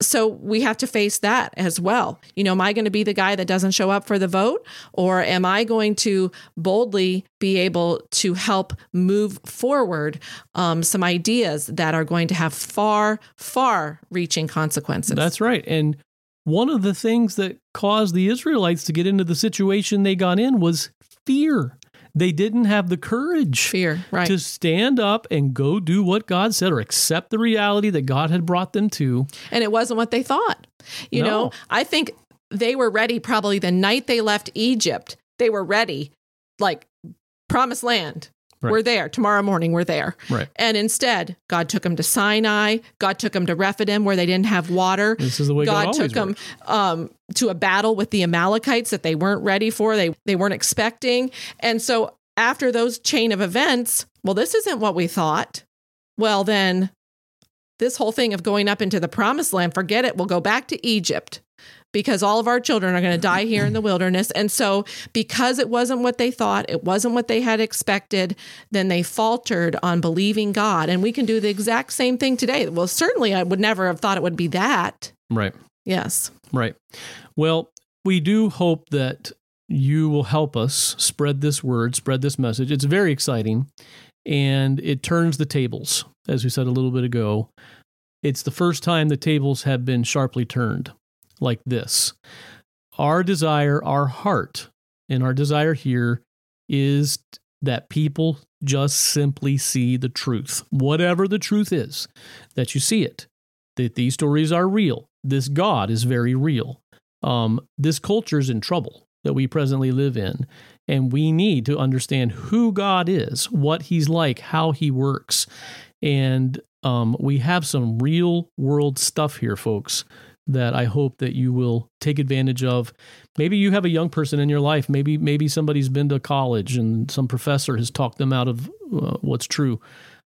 so we have to face that as well. You know, am I going to be the guy that doesn't show up for the vote? Or am I going to boldly be able to help move forward um, some ideas that are going to have far, far reaching consequences? That's right. And one of the things that caused the Israelites to get into the situation they got in was fear. They didn't have the courage fear, right? to stand up and go do what God said or accept the reality that God had brought them to. and it wasn't what they thought. You No. know, I think they were ready probably the night they left Egypt. They were ready, like promised land. Right. We're there. Tomorrow morning, we're there. Right. And instead, God took them to Sinai. God took them to Rephidim, where they didn't have water. This is the way God, God took them um, to a battle with the Amalekites that they weren't ready for. They they weren't expecting. And so after those chain of events, well, this isn't what we thought. Well, then this whole thing of going up into the promised land, forget it. We'll go back to Egypt because all of our children are going to die here in the wilderness. And so, because it wasn't what they thought, it wasn't what they had expected, then they faltered on believing God. And we can do the exact same thing today. Well, certainly, I would never have thought it would be that. Right. Yes. Right. Well, we do hope that you will help us spread this word, spread this message. It's very exciting and it turns the tables, as we said a little bit ago. It's the first time the tables have been sharply turned like this. Our desire, our heart, and our desire here is that people just simply see the truth, whatever the truth is, that you see it, that these stories are real. This God is very real. Um, this culture is in trouble that we presently live in, and we need to understand who God is, what He's like, how He works, and um, we have some real world stuff here, folks. That I hope that you will take advantage of. Maybe you have a young person in your life. Maybe maybe somebody's been to college and some professor has talked them out of uh, what's true.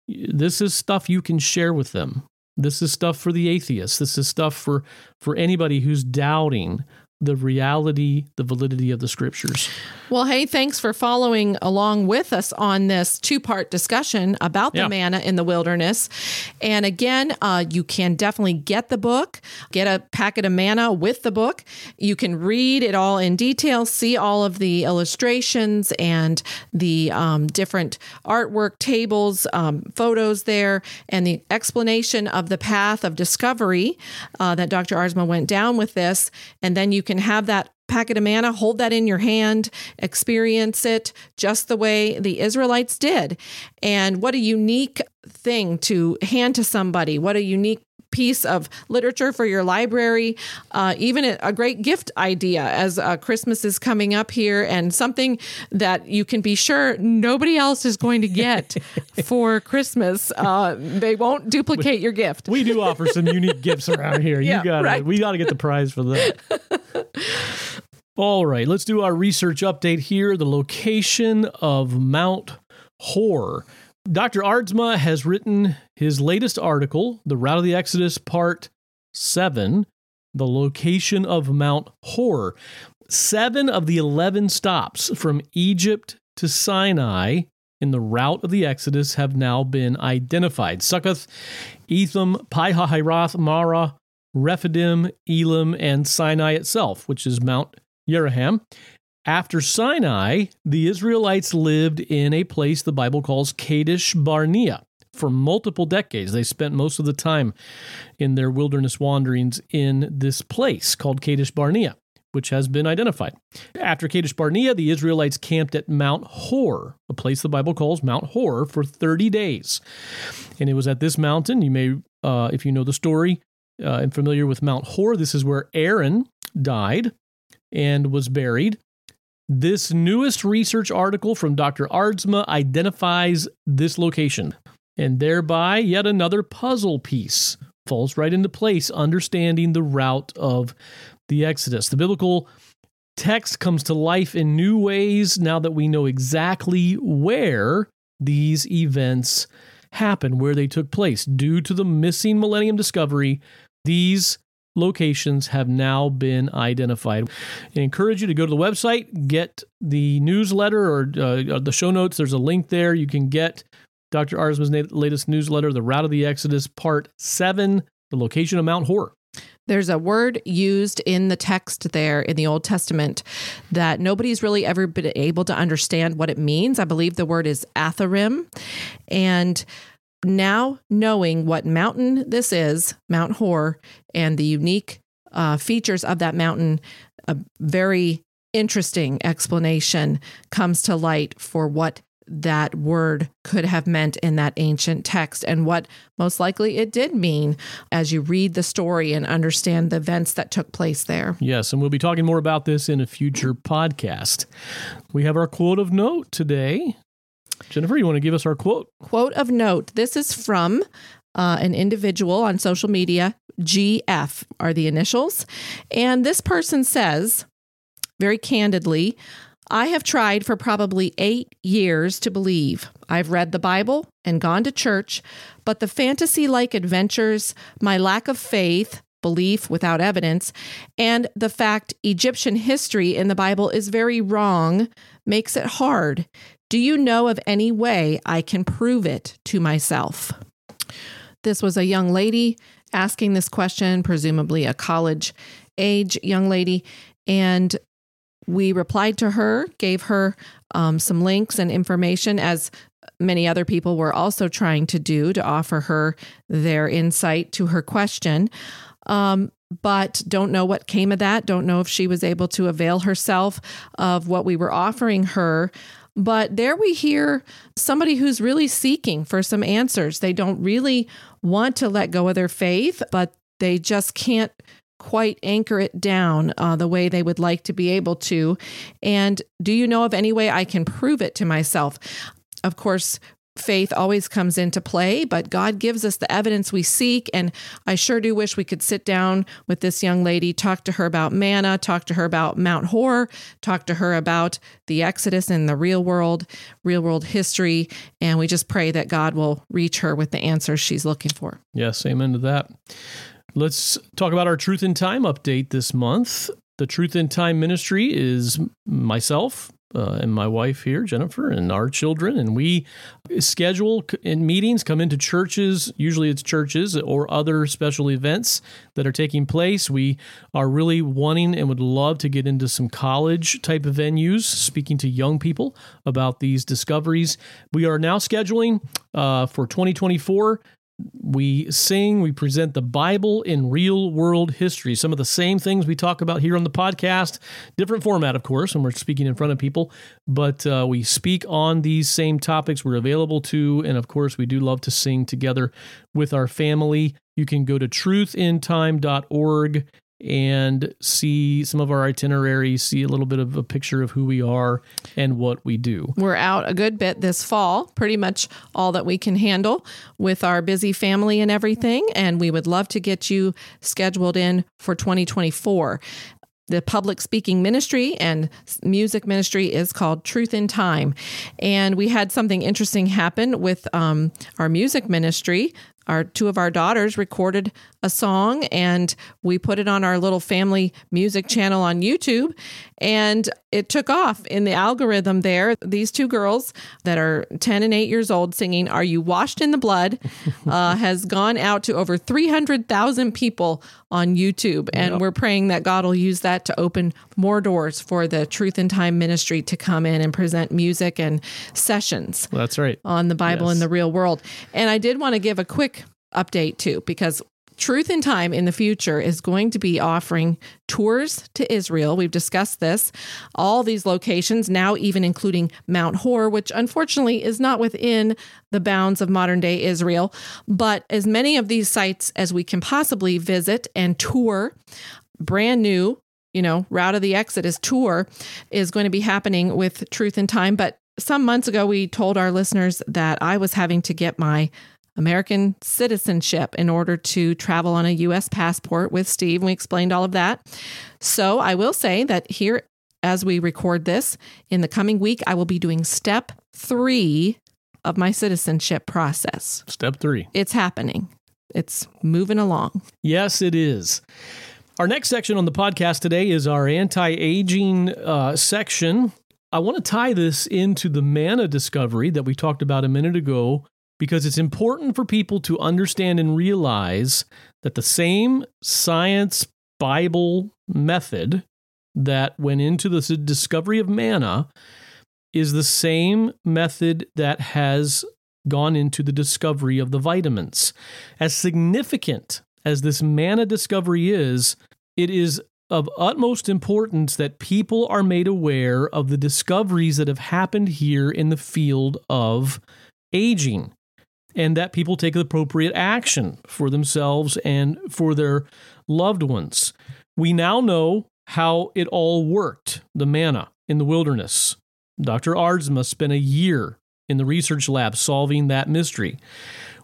This is stuff you can share with them. This is stuff for the atheists. This is stuff for for anybody who's doubting the reality, the validity of the scriptures. Well, hey, thanks for following along with us on this two part discussion about the Yeah. manna in the wilderness. And again, uh, you can definitely get the book, get a packet of manna with the book. You can read it all in detail, see all of the illustrations and the um, different artwork tables, um, photos there, and the explanation of the path of discovery uh, that Dr. Aardsma went down with this. And then you can have that packet of manna, hold that in your hand, experience it just the way the Israelites did. And what a unique thing to hand to somebody. What a unique piece of literature for your library, uh, even a, great gift idea as uh, Christmas is coming up here, and something that you can be sure nobody else is going to get for Christmas. Uh, they won't duplicate your gift. We do offer some unique gifts around here. Yeah, you got right. We got to get the prize for that. All right, let's do our research update here. The location of Mount Hor. Dr. Aardsma has written his latest article, The Route of the Exodus, Part 7, The Location of Mount Hor. Seven of the 11 stops from Egypt to Sinai in the route of the Exodus have now been identified. Succoth, Etham, Pi Hahiroth, Marah, Rephidim, Elim, and Sinai itself, which is Mount Yeroham. After Sinai, the Israelites lived in a place the Bible calls Kadesh Barnea for multiple decades. They spent most of the time in their wilderness wanderings in this place called Kadesh Barnea, which has been identified. After Kadesh Barnea, the Israelites camped at Mount Hor, a place the Bible calls Mount Hor, for 30 days. And it was at this mountain, you may, uh, if you know the story uh, and familiar with Mount Hor, this is where Aaron died and was buried. This newest research article from Dr. Aardsma identifies this location, and thereby yet another puzzle piece falls right into place, understanding the route of the Exodus. The biblical text comes to life in new ways now that we know exactly where these events happened, where they took place. Due to the missing millennium discovery, these locations have now been identified. I encourage you to go to the website, get the newsletter or uh, the show notes. There's a link there. You can get Dr. Aardsma's latest newsletter, The Route of the Exodus, Part 7, The Location of Mount Hor. There's a word used in the text there in the Old Testament that nobody's really ever been able to understand what it means. I believe the word is atharim. And now knowing what mountain this is, Mount Hor, and the unique uh, features of that mountain, a very interesting explanation comes to light for what that word could have meant in that ancient text and what most likely it did mean as you read the story and understand the events that took place there. Yes, and we'll be talking more about this in a future podcast. We have our quote of note today. Jennifer, you want to give us our quote? Quote of note. This is from uh, an individual on social media. GF are the initials. And this person says, very candidly, I have tried for probably eight years to believe. I've read the Bible and gone to church, but the fantasy like adventures, my lack of faith, belief without evidence, and the fact Egyptian history in the Bible is very wrong makes it hard. Do you know of any way I can prove it to myself? This was a young lady asking this question, presumably a college age young lady. And we replied to her, gave her um, some links and information, as many other people were also trying to do to offer her their insight to her question. Um, but don't know what came of that. Don't know if she was able to avail herself of what we were offering her. But there we hear somebody who's really seeking for some answers. They don't really want to let go of their faith, but they just can't quite anchor it down uh, the way they would like to be able to. And do you know of any way I can prove it to myself? Of course, faith always comes into play, but God gives us the evidence we seek. And I sure do wish we could sit down with this young lady, talk to her about manna, talk to her about Mount Hor, talk to her about the Exodus and the real world, real world history. And we just pray that God will reach her with the answers she's looking for. Yes, amen to that. Let's talk about our Truth in Time update this month. The Truth in Time ministry is myself, uh, and my wife here, Jennifer, and our children, and we schedule in meetings, come into churches. Usually, it's churches or other special events that are taking place. We are really wanting and would love to get into some college type of venues, speaking to young people about these discoveries. We are now scheduling uh, for 2024 we sing, we present the Bible in real world history. Some of the same things we talk about here on the podcast, different format, of course, when we're speaking in front of people, but uh, we speak on these same topics we're available to. And of course, we do love to sing together with our family You can go to truthinTime.org and see some of our itineraries, see a little bit of a picture of who we are and what we do. We're out a good bit this fall, pretty much all that we can handle with our busy family and everything. And we would love to get you scheduled in for 2024 the public speaking ministry and music ministry is called Truth in Time. And we had something interesting happen with um, our music ministry our two of our daughters recorded a song and we put it on our little family music channel on YouTube. And it took off in the algorithm there. These two girls that are 10 and 8 years old singing are you washed in the blood uh, has gone out to over 300,000 people on YouTube and yep. we're praying that God will use that to open more doors for the Truth in Time ministry to come in and present music and sessions that's right on the Bible yes. in the real world and I did want to give a quick update too because Truth in Time in the future is going to be offering tours to Israel. We've discussed this. All these locations, now even including Mount Hor, which unfortunately is not within the bounds of modern day Israel, but as many of these sites as we can possibly visit and tour. Brand new, you know, Route of the Exodus tour is going to be happening with Truth in Time. But some months ago, we told our listeners that I was having to get my American citizenship in order to travel on a U.S. passport with Steve. We explained all of that. So I will say that here, as we record this, in the coming week, I will be doing step three of my citizenship process. Step three. It's happening, it's moving along. Yes, it is. Our next section on the podcast today is our anti aging uh, section. I want to tie this into the manna discovery that we talked about a minute ago because it's important for people to understand and realize that the same science Bible method that went into the discovery of manna is the same method that has gone into the discovery of the vitamins. As significant as this manna discovery is, it is of utmost importance that people are made aware of the discoveries that have happened here in the field of aging and that people take appropriate action for themselves and for their loved ones. We now know how it all worked the manna in the wilderness. Dr. Aardsma spent a year in the research lab solving that mystery.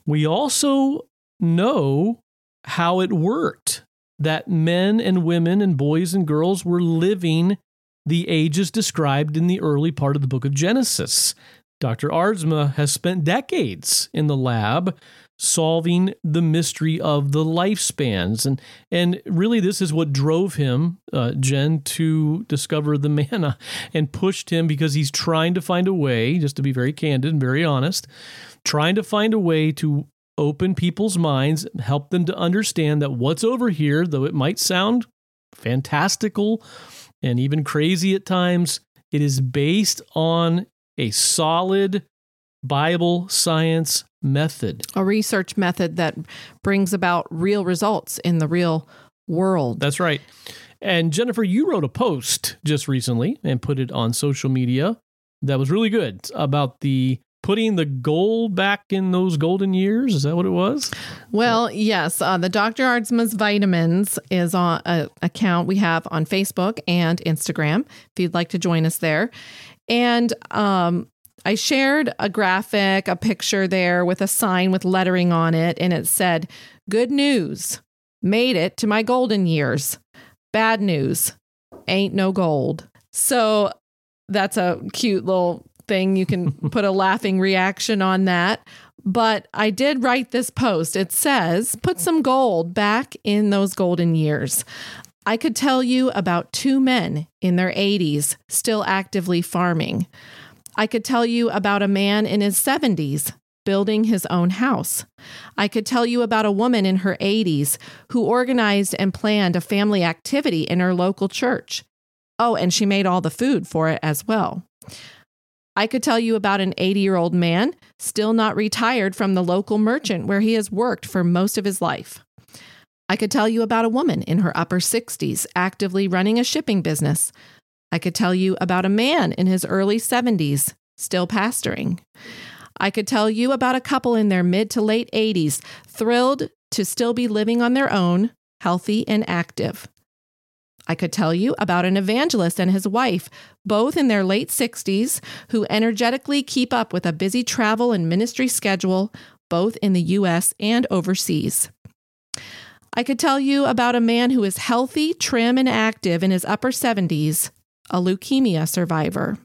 We also know how it worked that men and women and boys and girls were living the ages described in the early part of the book of Genesis. Dr. Aardsma has spent decades in the lab solving the mystery of the lifespans. And, and really, this is what drove him, uh, Jen, to discover the manna and pushed him because he's trying to find a way, just to be very candid and very honest, trying to find a way to open people's minds, help them to understand that what's over here, though it might sound fantastical and even crazy at times, it is based on a solid Bible science method, a research method that brings about real results in the real world. That's right. And Jennifer, you wrote a post just recently and put it on social media that was really good about the putting the gold back in those golden years. Is that what it was? Well, yes. Uh, the Dr. Aardsma's Vitamins is on an account we have on Facebook and Instagram if you'd like to join us there. And um, I shared a graphic, a picture there with a sign with lettering on it, and it said, Good news, made it to my golden years. Bad news, ain't no gold. So that's a cute little thing. You can put a laughing reaction on that. But I did write this post. It says, Put some gold back in those golden years. I could tell you about two men in their 80s still actively farming. I could tell you about a man in his 70s building his own house. I could tell you about a woman in her 80s who organized and planned a family activity in her local church. Oh, and she made all the food for it as well. I could tell you about an 80 year old man still not retired from the local merchant where he has worked for most of his life. I could tell you about a woman in her upper 60s actively running a shipping business. I could tell you about a man in his early 70s still pastoring. I could tell you about a couple in their mid to late 80s thrilled to still be living on their own, healthy and active. I could tell you about an evangelist and his wife, both in their late 60s, who energetically keep up with a busy travel and ministry schedule, both in the US and overseas. I could tell you about a man who is healthy, trim, and active in his upper 70s, a leukemia survivor.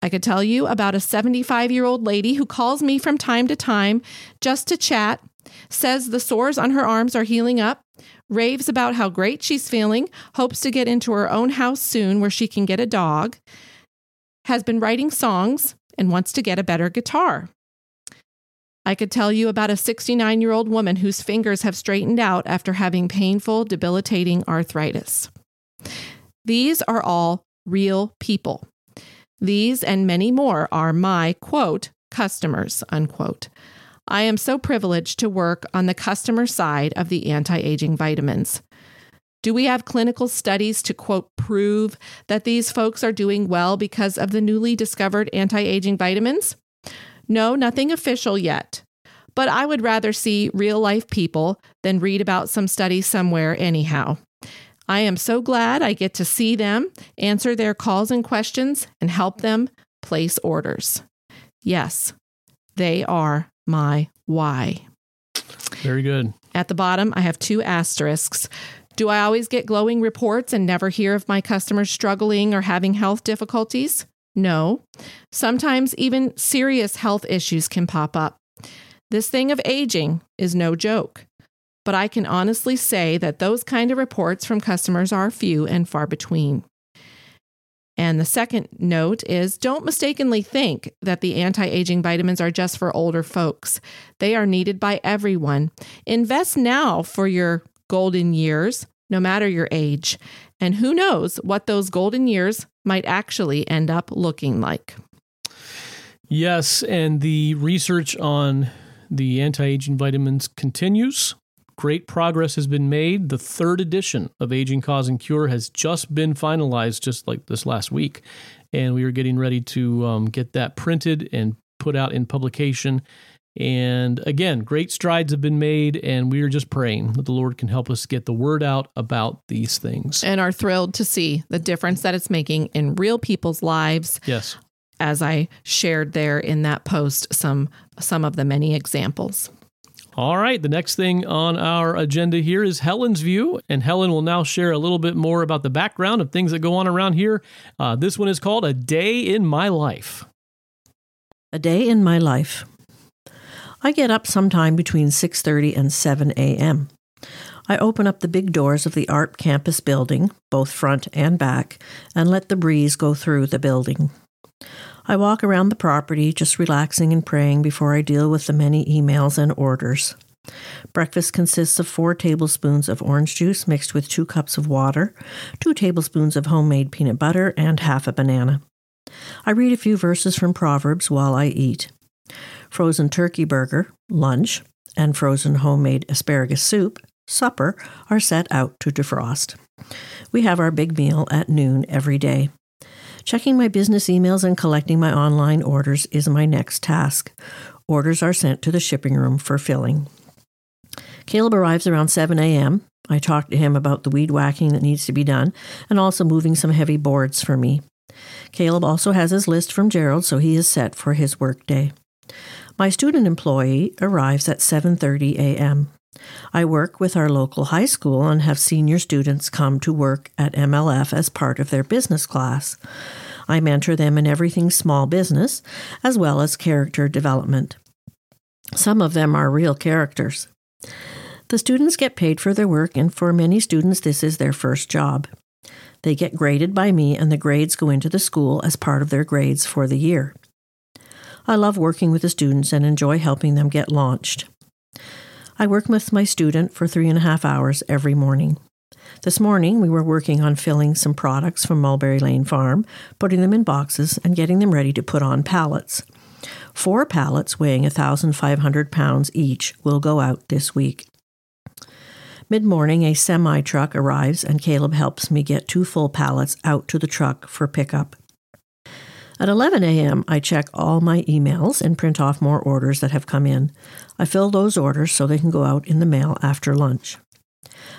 I could tell you about a 75 year old lady who calls me from time to time just to chat, says the sores on her arms are healing up, raves about how great she's feeling, hopes to get into her own house soon where she can get a dog, has been writing songs, and wants to get a better guitar. I could tell you about a 69 year old woman whose fingers have straightened out after having painful, debilitating arthritis. These are all real people. These and many more are my quote, customers, unquote. I am so privileged to work on the customer side of the anti aging vitamins. Do we have clinical studies to quote prove that these folks are doing well because of the newly discovered anti aging vitamins? No, nothing official yet. But I would rather see real life people than read about some study somewhere, anyhow. I am so glad I get to see them, answer their calls and questions, and help them place orders. Yes, they are my why. Very good. At the bottom, I have two asterisks. Do I always get glowing reports and never hear of my customers struggling or having health difficulties? No. Sometimes even serious health issues can pop up. This thing of aging is no joke but I can honestly say that those kind of reports from customers are few and far between. And the second note is don't mistakenly think that the anti aging vitamins are just for older folks. They are needed by everyone. Invest now for your golden years, no matter your age. And who knows what those golden years might actually end up looking like. Yes, and the research on the anti aging vitamins continues. Great progress has been made. The third edition of Aging Cause and Cure has just been finalized, just like this last week. And we are getting ready to um, get that printed and put out in publication. And again, great strides have been made, and we are just praying that the Lord can help us get the word out about these things. And are thrilled to see the difference that it's making in real people's lives. Yes. As I shared there in that post some some of the many examples. All right, the next thing on our agenda here is Helen's view, and Helen will now share a little bit more about the background of things that go on around here. Uh, this one is called A Day in My Life. A Day in My Life. I get up sometime between 6:30 and 7 a.m. I open up the big doors of the ARP campus building, both front and back, and let the breeze go through the building. I walk around the property, just relaxing and praying before I deal with the many emails and orders. Breakfast consists of four tablespoons of orange juice mixed with two cups of water, two tablespoons of homemade peanut butter, and half a banana. I read a few verses from Proverbs while I eat. Frozen turkey burger, lunch, and frozen homemade asparagus soup, supper, are set out to defrost. We have our big meal at noon every day. Checking my business emails and collecting my online orders is my next task. Orders are sent to the shipping room for filling. Caleb arrives around 7 a.m. I talk to him about the weed whacking that needs to be done and also moving some heavy boards for me. Caleb also has his list from Gerald, so he is set for his workday. My student employee arrives at 7:30 a.m. I work with our local high school and have senior students come to work at MLF as part of their business class. I mentor them in everything small business, as well as character development. Some of them are real characters. The students get paid for their work, and for many students, this is their first job. They get graded by me, and the grades go into the school as part of their grades for the year. I love working with the students and enjoy helping them get launched. I work with my student for three and a half hours every morning. This morning, we were working on filling some products from Mulberry Lane Farm, putting them in boxes, and getting them ready to put on pallets. Four pallets weighing 1,500 pounds each will go out this week. Mid morning, a semi truck arrives, and Caleb helps me get two full pallets out to the truck for pickup. At 11 a.m., I check all my emails and print off more orders that have come in. I fill those orders so they can go out in the mail after lunch.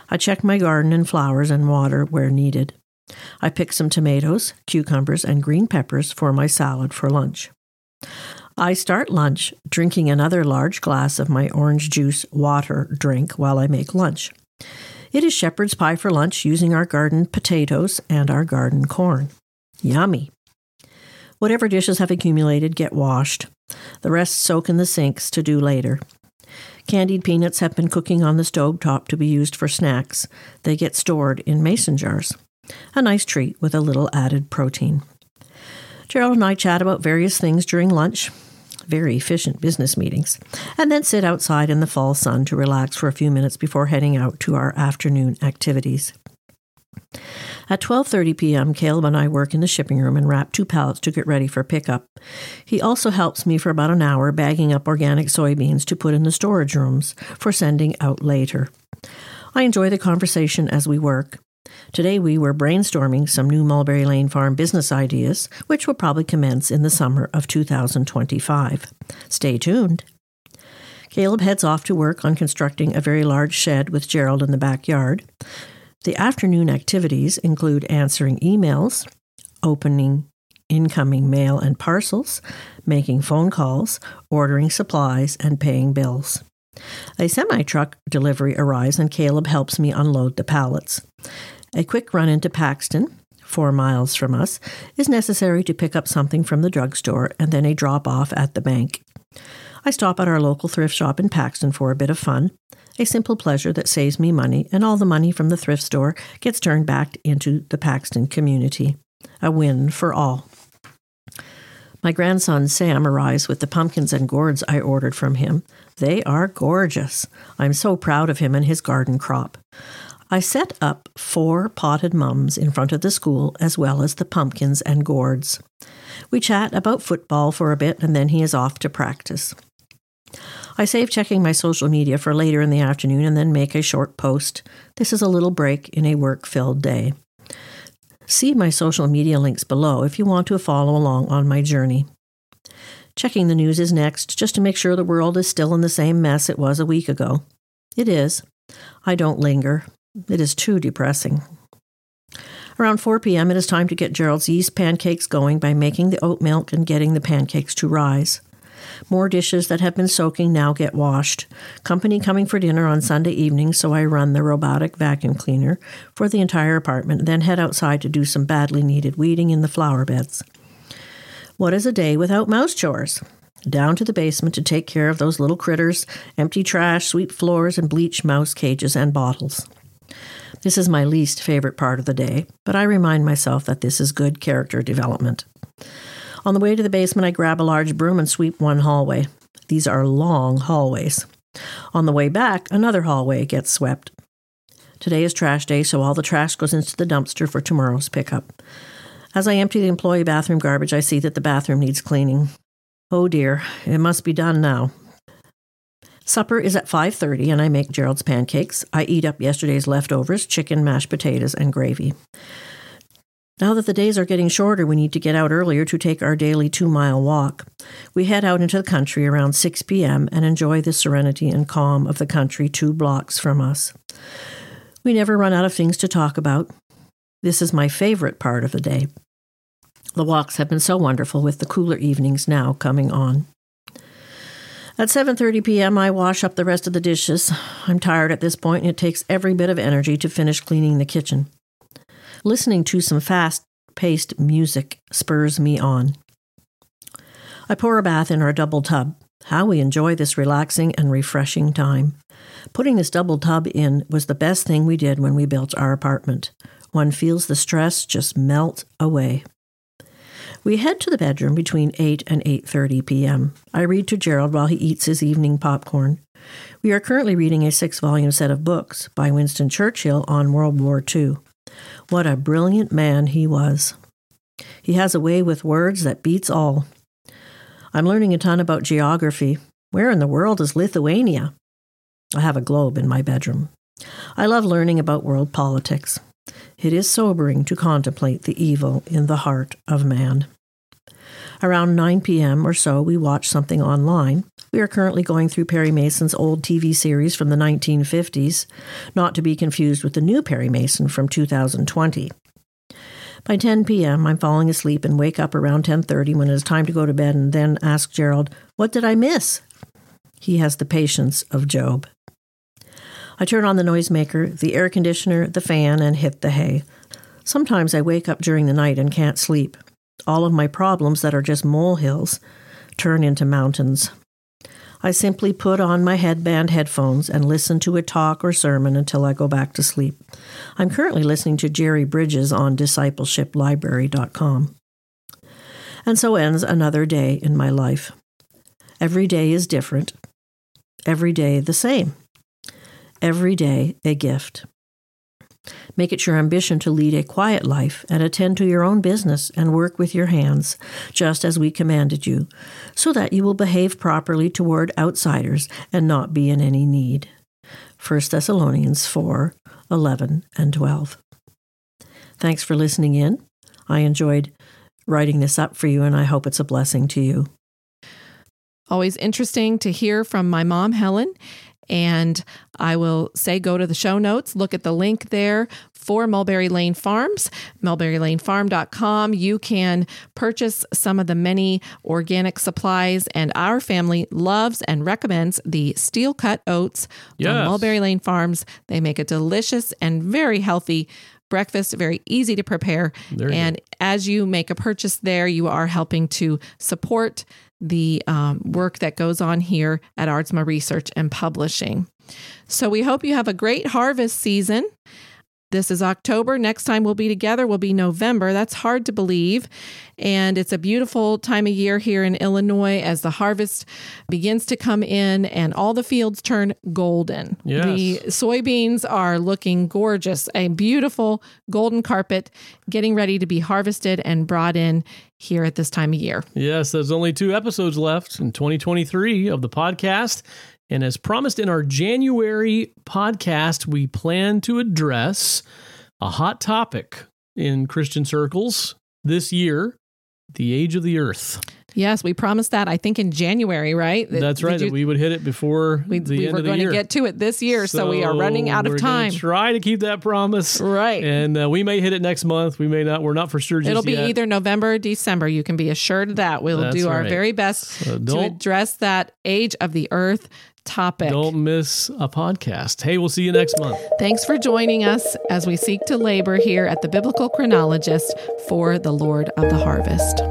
I check my garden and flowers and water where needed. I pick some tomatoes, cucumbers, and green peppers for my salad for lunch. I start lunch drinking another large glass of my orange juice water drink while I make lunch. It is shepherd's pie for lunch using our garden potatoes and our garden corn. Yummy. Whatever dishes have accumulated get washed. The rest soak in the sinks to do later. Candied peanuts have been cooking on the stove top to be used for snacks. They get stored in mason jars. A nice treat with a little added protein. Gerald and I chat about various things during lunch, very efficient business meetings, and then sit outside in the fall sun to relax for a few minutes before heading out to our afternoon activities. At 12:30 p.m., Caleb and I work in the shipping room and wrap two pallets to get ready for pickup. He also helps me for about an hour bagging up organic soybeans to put in the storage rooms for sending out later. I enjoy the conversation as we work. Today we were brainstorming some new Mulberry Lane Farm business ideas, which will probably commence in the summer of 2025. Stay tuned. Caleb heads off to work on constructing a very large shed with Gerald in the backyard. The afternoon activities include answering emails, opening incoming mail and parcels, making phone calls, ordering supplies, and paying bills. A semi truck delivery arrives and Caleb helps me unload the pallets. A quick run into Paxton, four miles from us, is necessary to pick up something from the drugstore and then a drop off at the bank. I stop at our local thrift shop in Paxton for a bit of fun, a simple pleasure that saves me money, and all the money from the thrift store gets turned back into the Paxton community. A win for all. My grandson Sam arrives with the pumpkins and gourds I ordered from him. They are gorgeous. I'm so proud of him and his garden crop. I set up four potted mums in front of the school as well as the pumpkins and gourds. We chat about football for a bit and then he is off to practice. I save checking my social media for later in the afternoon and then make a short post. This is a little break in a work filled day. See my social media links below if you want to follow along on my journey. Checking the news is next, just to make sure the world is still in the same mess it was a week ago. It is. I don't linger. It is too depressing. Around 4 p.m., it is time to get Gerald's yeast pancakes going by making the oat milk and getting the pancakes to rise. More dishes that have been soaking now get washed. Company coming for dinner on Sunday evening, so I run the robotic vacuum cleaner for the entire apartment, then head outside to do some badly needed weeding in the flower beds. What is a day without mouse chores? Down to the basement to take care of those little critters, empty trash, sweep floors, and bleach mouse cages and bottles. This is my least favorite part of the day, but I remind myself that this is good character development. On the way to the basement, I grab a large broom and sweep one hallway. These are long hallways. On the way back, another hallway gets swept. Today is trash day, so all the trash goes into the dumpster for tomorrow's pickup. As I empty the employee bathroom garbage, I see that the bathroom needs cleaning. Oh dear, it must be done now. Supper is at 5:30 and I make Gerald's pancakes. I eat up yesterday's leftovers, chicken, mashed potatoes, and gravy. Now that the days are getting shorter, we need to get out earlier to take our daily two mile walk. We head out into the country around 6 p.m. and enjoy the serenity and calm of the country two blocks from us. We never run out of things to talk about. This is my favorite part of the day. The walks have been so wonderful with the cooler evenings now coming on. At 7:30 p.m. I wash up the rest of the dishes. I'm tired at this point and it takes every bit of energy to finish cleaning the kitchen. Listening to some fast paced music spurs me on. I pour a bath in our double tub. How we enjoy this relaxing and refreshing time. Putting this double tub in was the best thing we did when we built our apartment. One feels the stress just melt away. We head to the bedroom between 8 and 8:30 p.m. I read to Gerald while he eats his evening popcorn. We are currently reading a 6-volume set of books by Winston Churchill on World War II. What a brilliant man he was. He has a way with words that beats all. I'm learning a ton about geography. Where in the world is Lithuania? I have a globe in my bedroom. I love learning about world politics. It is sobering to contemplate the evil in the heart of man. Around 9 p.m. or so, we watch something online. We are currently going through Perry Mason's old TV series from the 1950s, not to be confused with the new Perry Mason from 2020. By 10 p.m., I'm falling asleep and wake up around 10:30 when it is time to go to bed and then ask Gerald, "What did I miss?" He has the patience of Job. I turn on the noisemaker, the air conditioner, the fan, and hit the hay. Sometimes I wake up during the night and can't sleep. All of my problems that are just molehills turn into mountains. I simply put on my headband headphones and listen to a talk or sermon until I go back to sleep. I'm currently listening to Jerry Bridges on discipleshiplibrary.com. And so ends another day in my life. Every day is different, every day the same, every day a gift. Make it your ambition to lead a quiet life and attend to your own business and work with your hands, just as we commanded you, so that you will behave properly toward outsiders and not be in any need. 1 Thessalonians 4 11 and 12. Thanks for listening in. I enjoyed writing this up for you, and I hope it's a blessing to you. Always interesting to hear from my mom, Helen. And I will say go to the show notes, look at the link there for Mulberry Lane Farms, mulberrylanefarm.com. You can purchase some of the many organic supplies, and our family loves and recommends the steel cut oats Yes. from Mulberry Lane Farms. They make a delicious and very healthy breakfast, very easy to prepare. And as you make a purchase there, you are helping to support the um, work that goes on here at Aardsma Research and Publishing. So we hope you have a great harvest season. This is October. Next time we'll be together will be November. That's hard to believe. And it's a beautiful time of year here in Illinois as the harvest begins to come in and all the fields turn golden. Yes. The soybeans are looking gorgeous, a beautiful golden carpet getting ready to be harvested and brought in here at this time of year. Yes, there's only two episodes left in 2023 of the podcast. And as promised in our January podcast, we plan to address a hot topic in Christian circles this year the age of the earth. Yes, we promised that I think in January, right? That's right, you- that we would hit it before we, the we end were of the going to get to it this year, so, we are running out of time. Try to keep that promise. Right. And uh, we may hit it next month. We may not. We're not for sure It'll be yet. either November or December. You can be assured of that. We'll That's do our right. very best So to address that age of the earth topic. Don't miss a podcast. Hey, we'll see you next month. Thanks for joining us as we seek to labor here at the Biblical Chronologist for the Lord of the Harvest.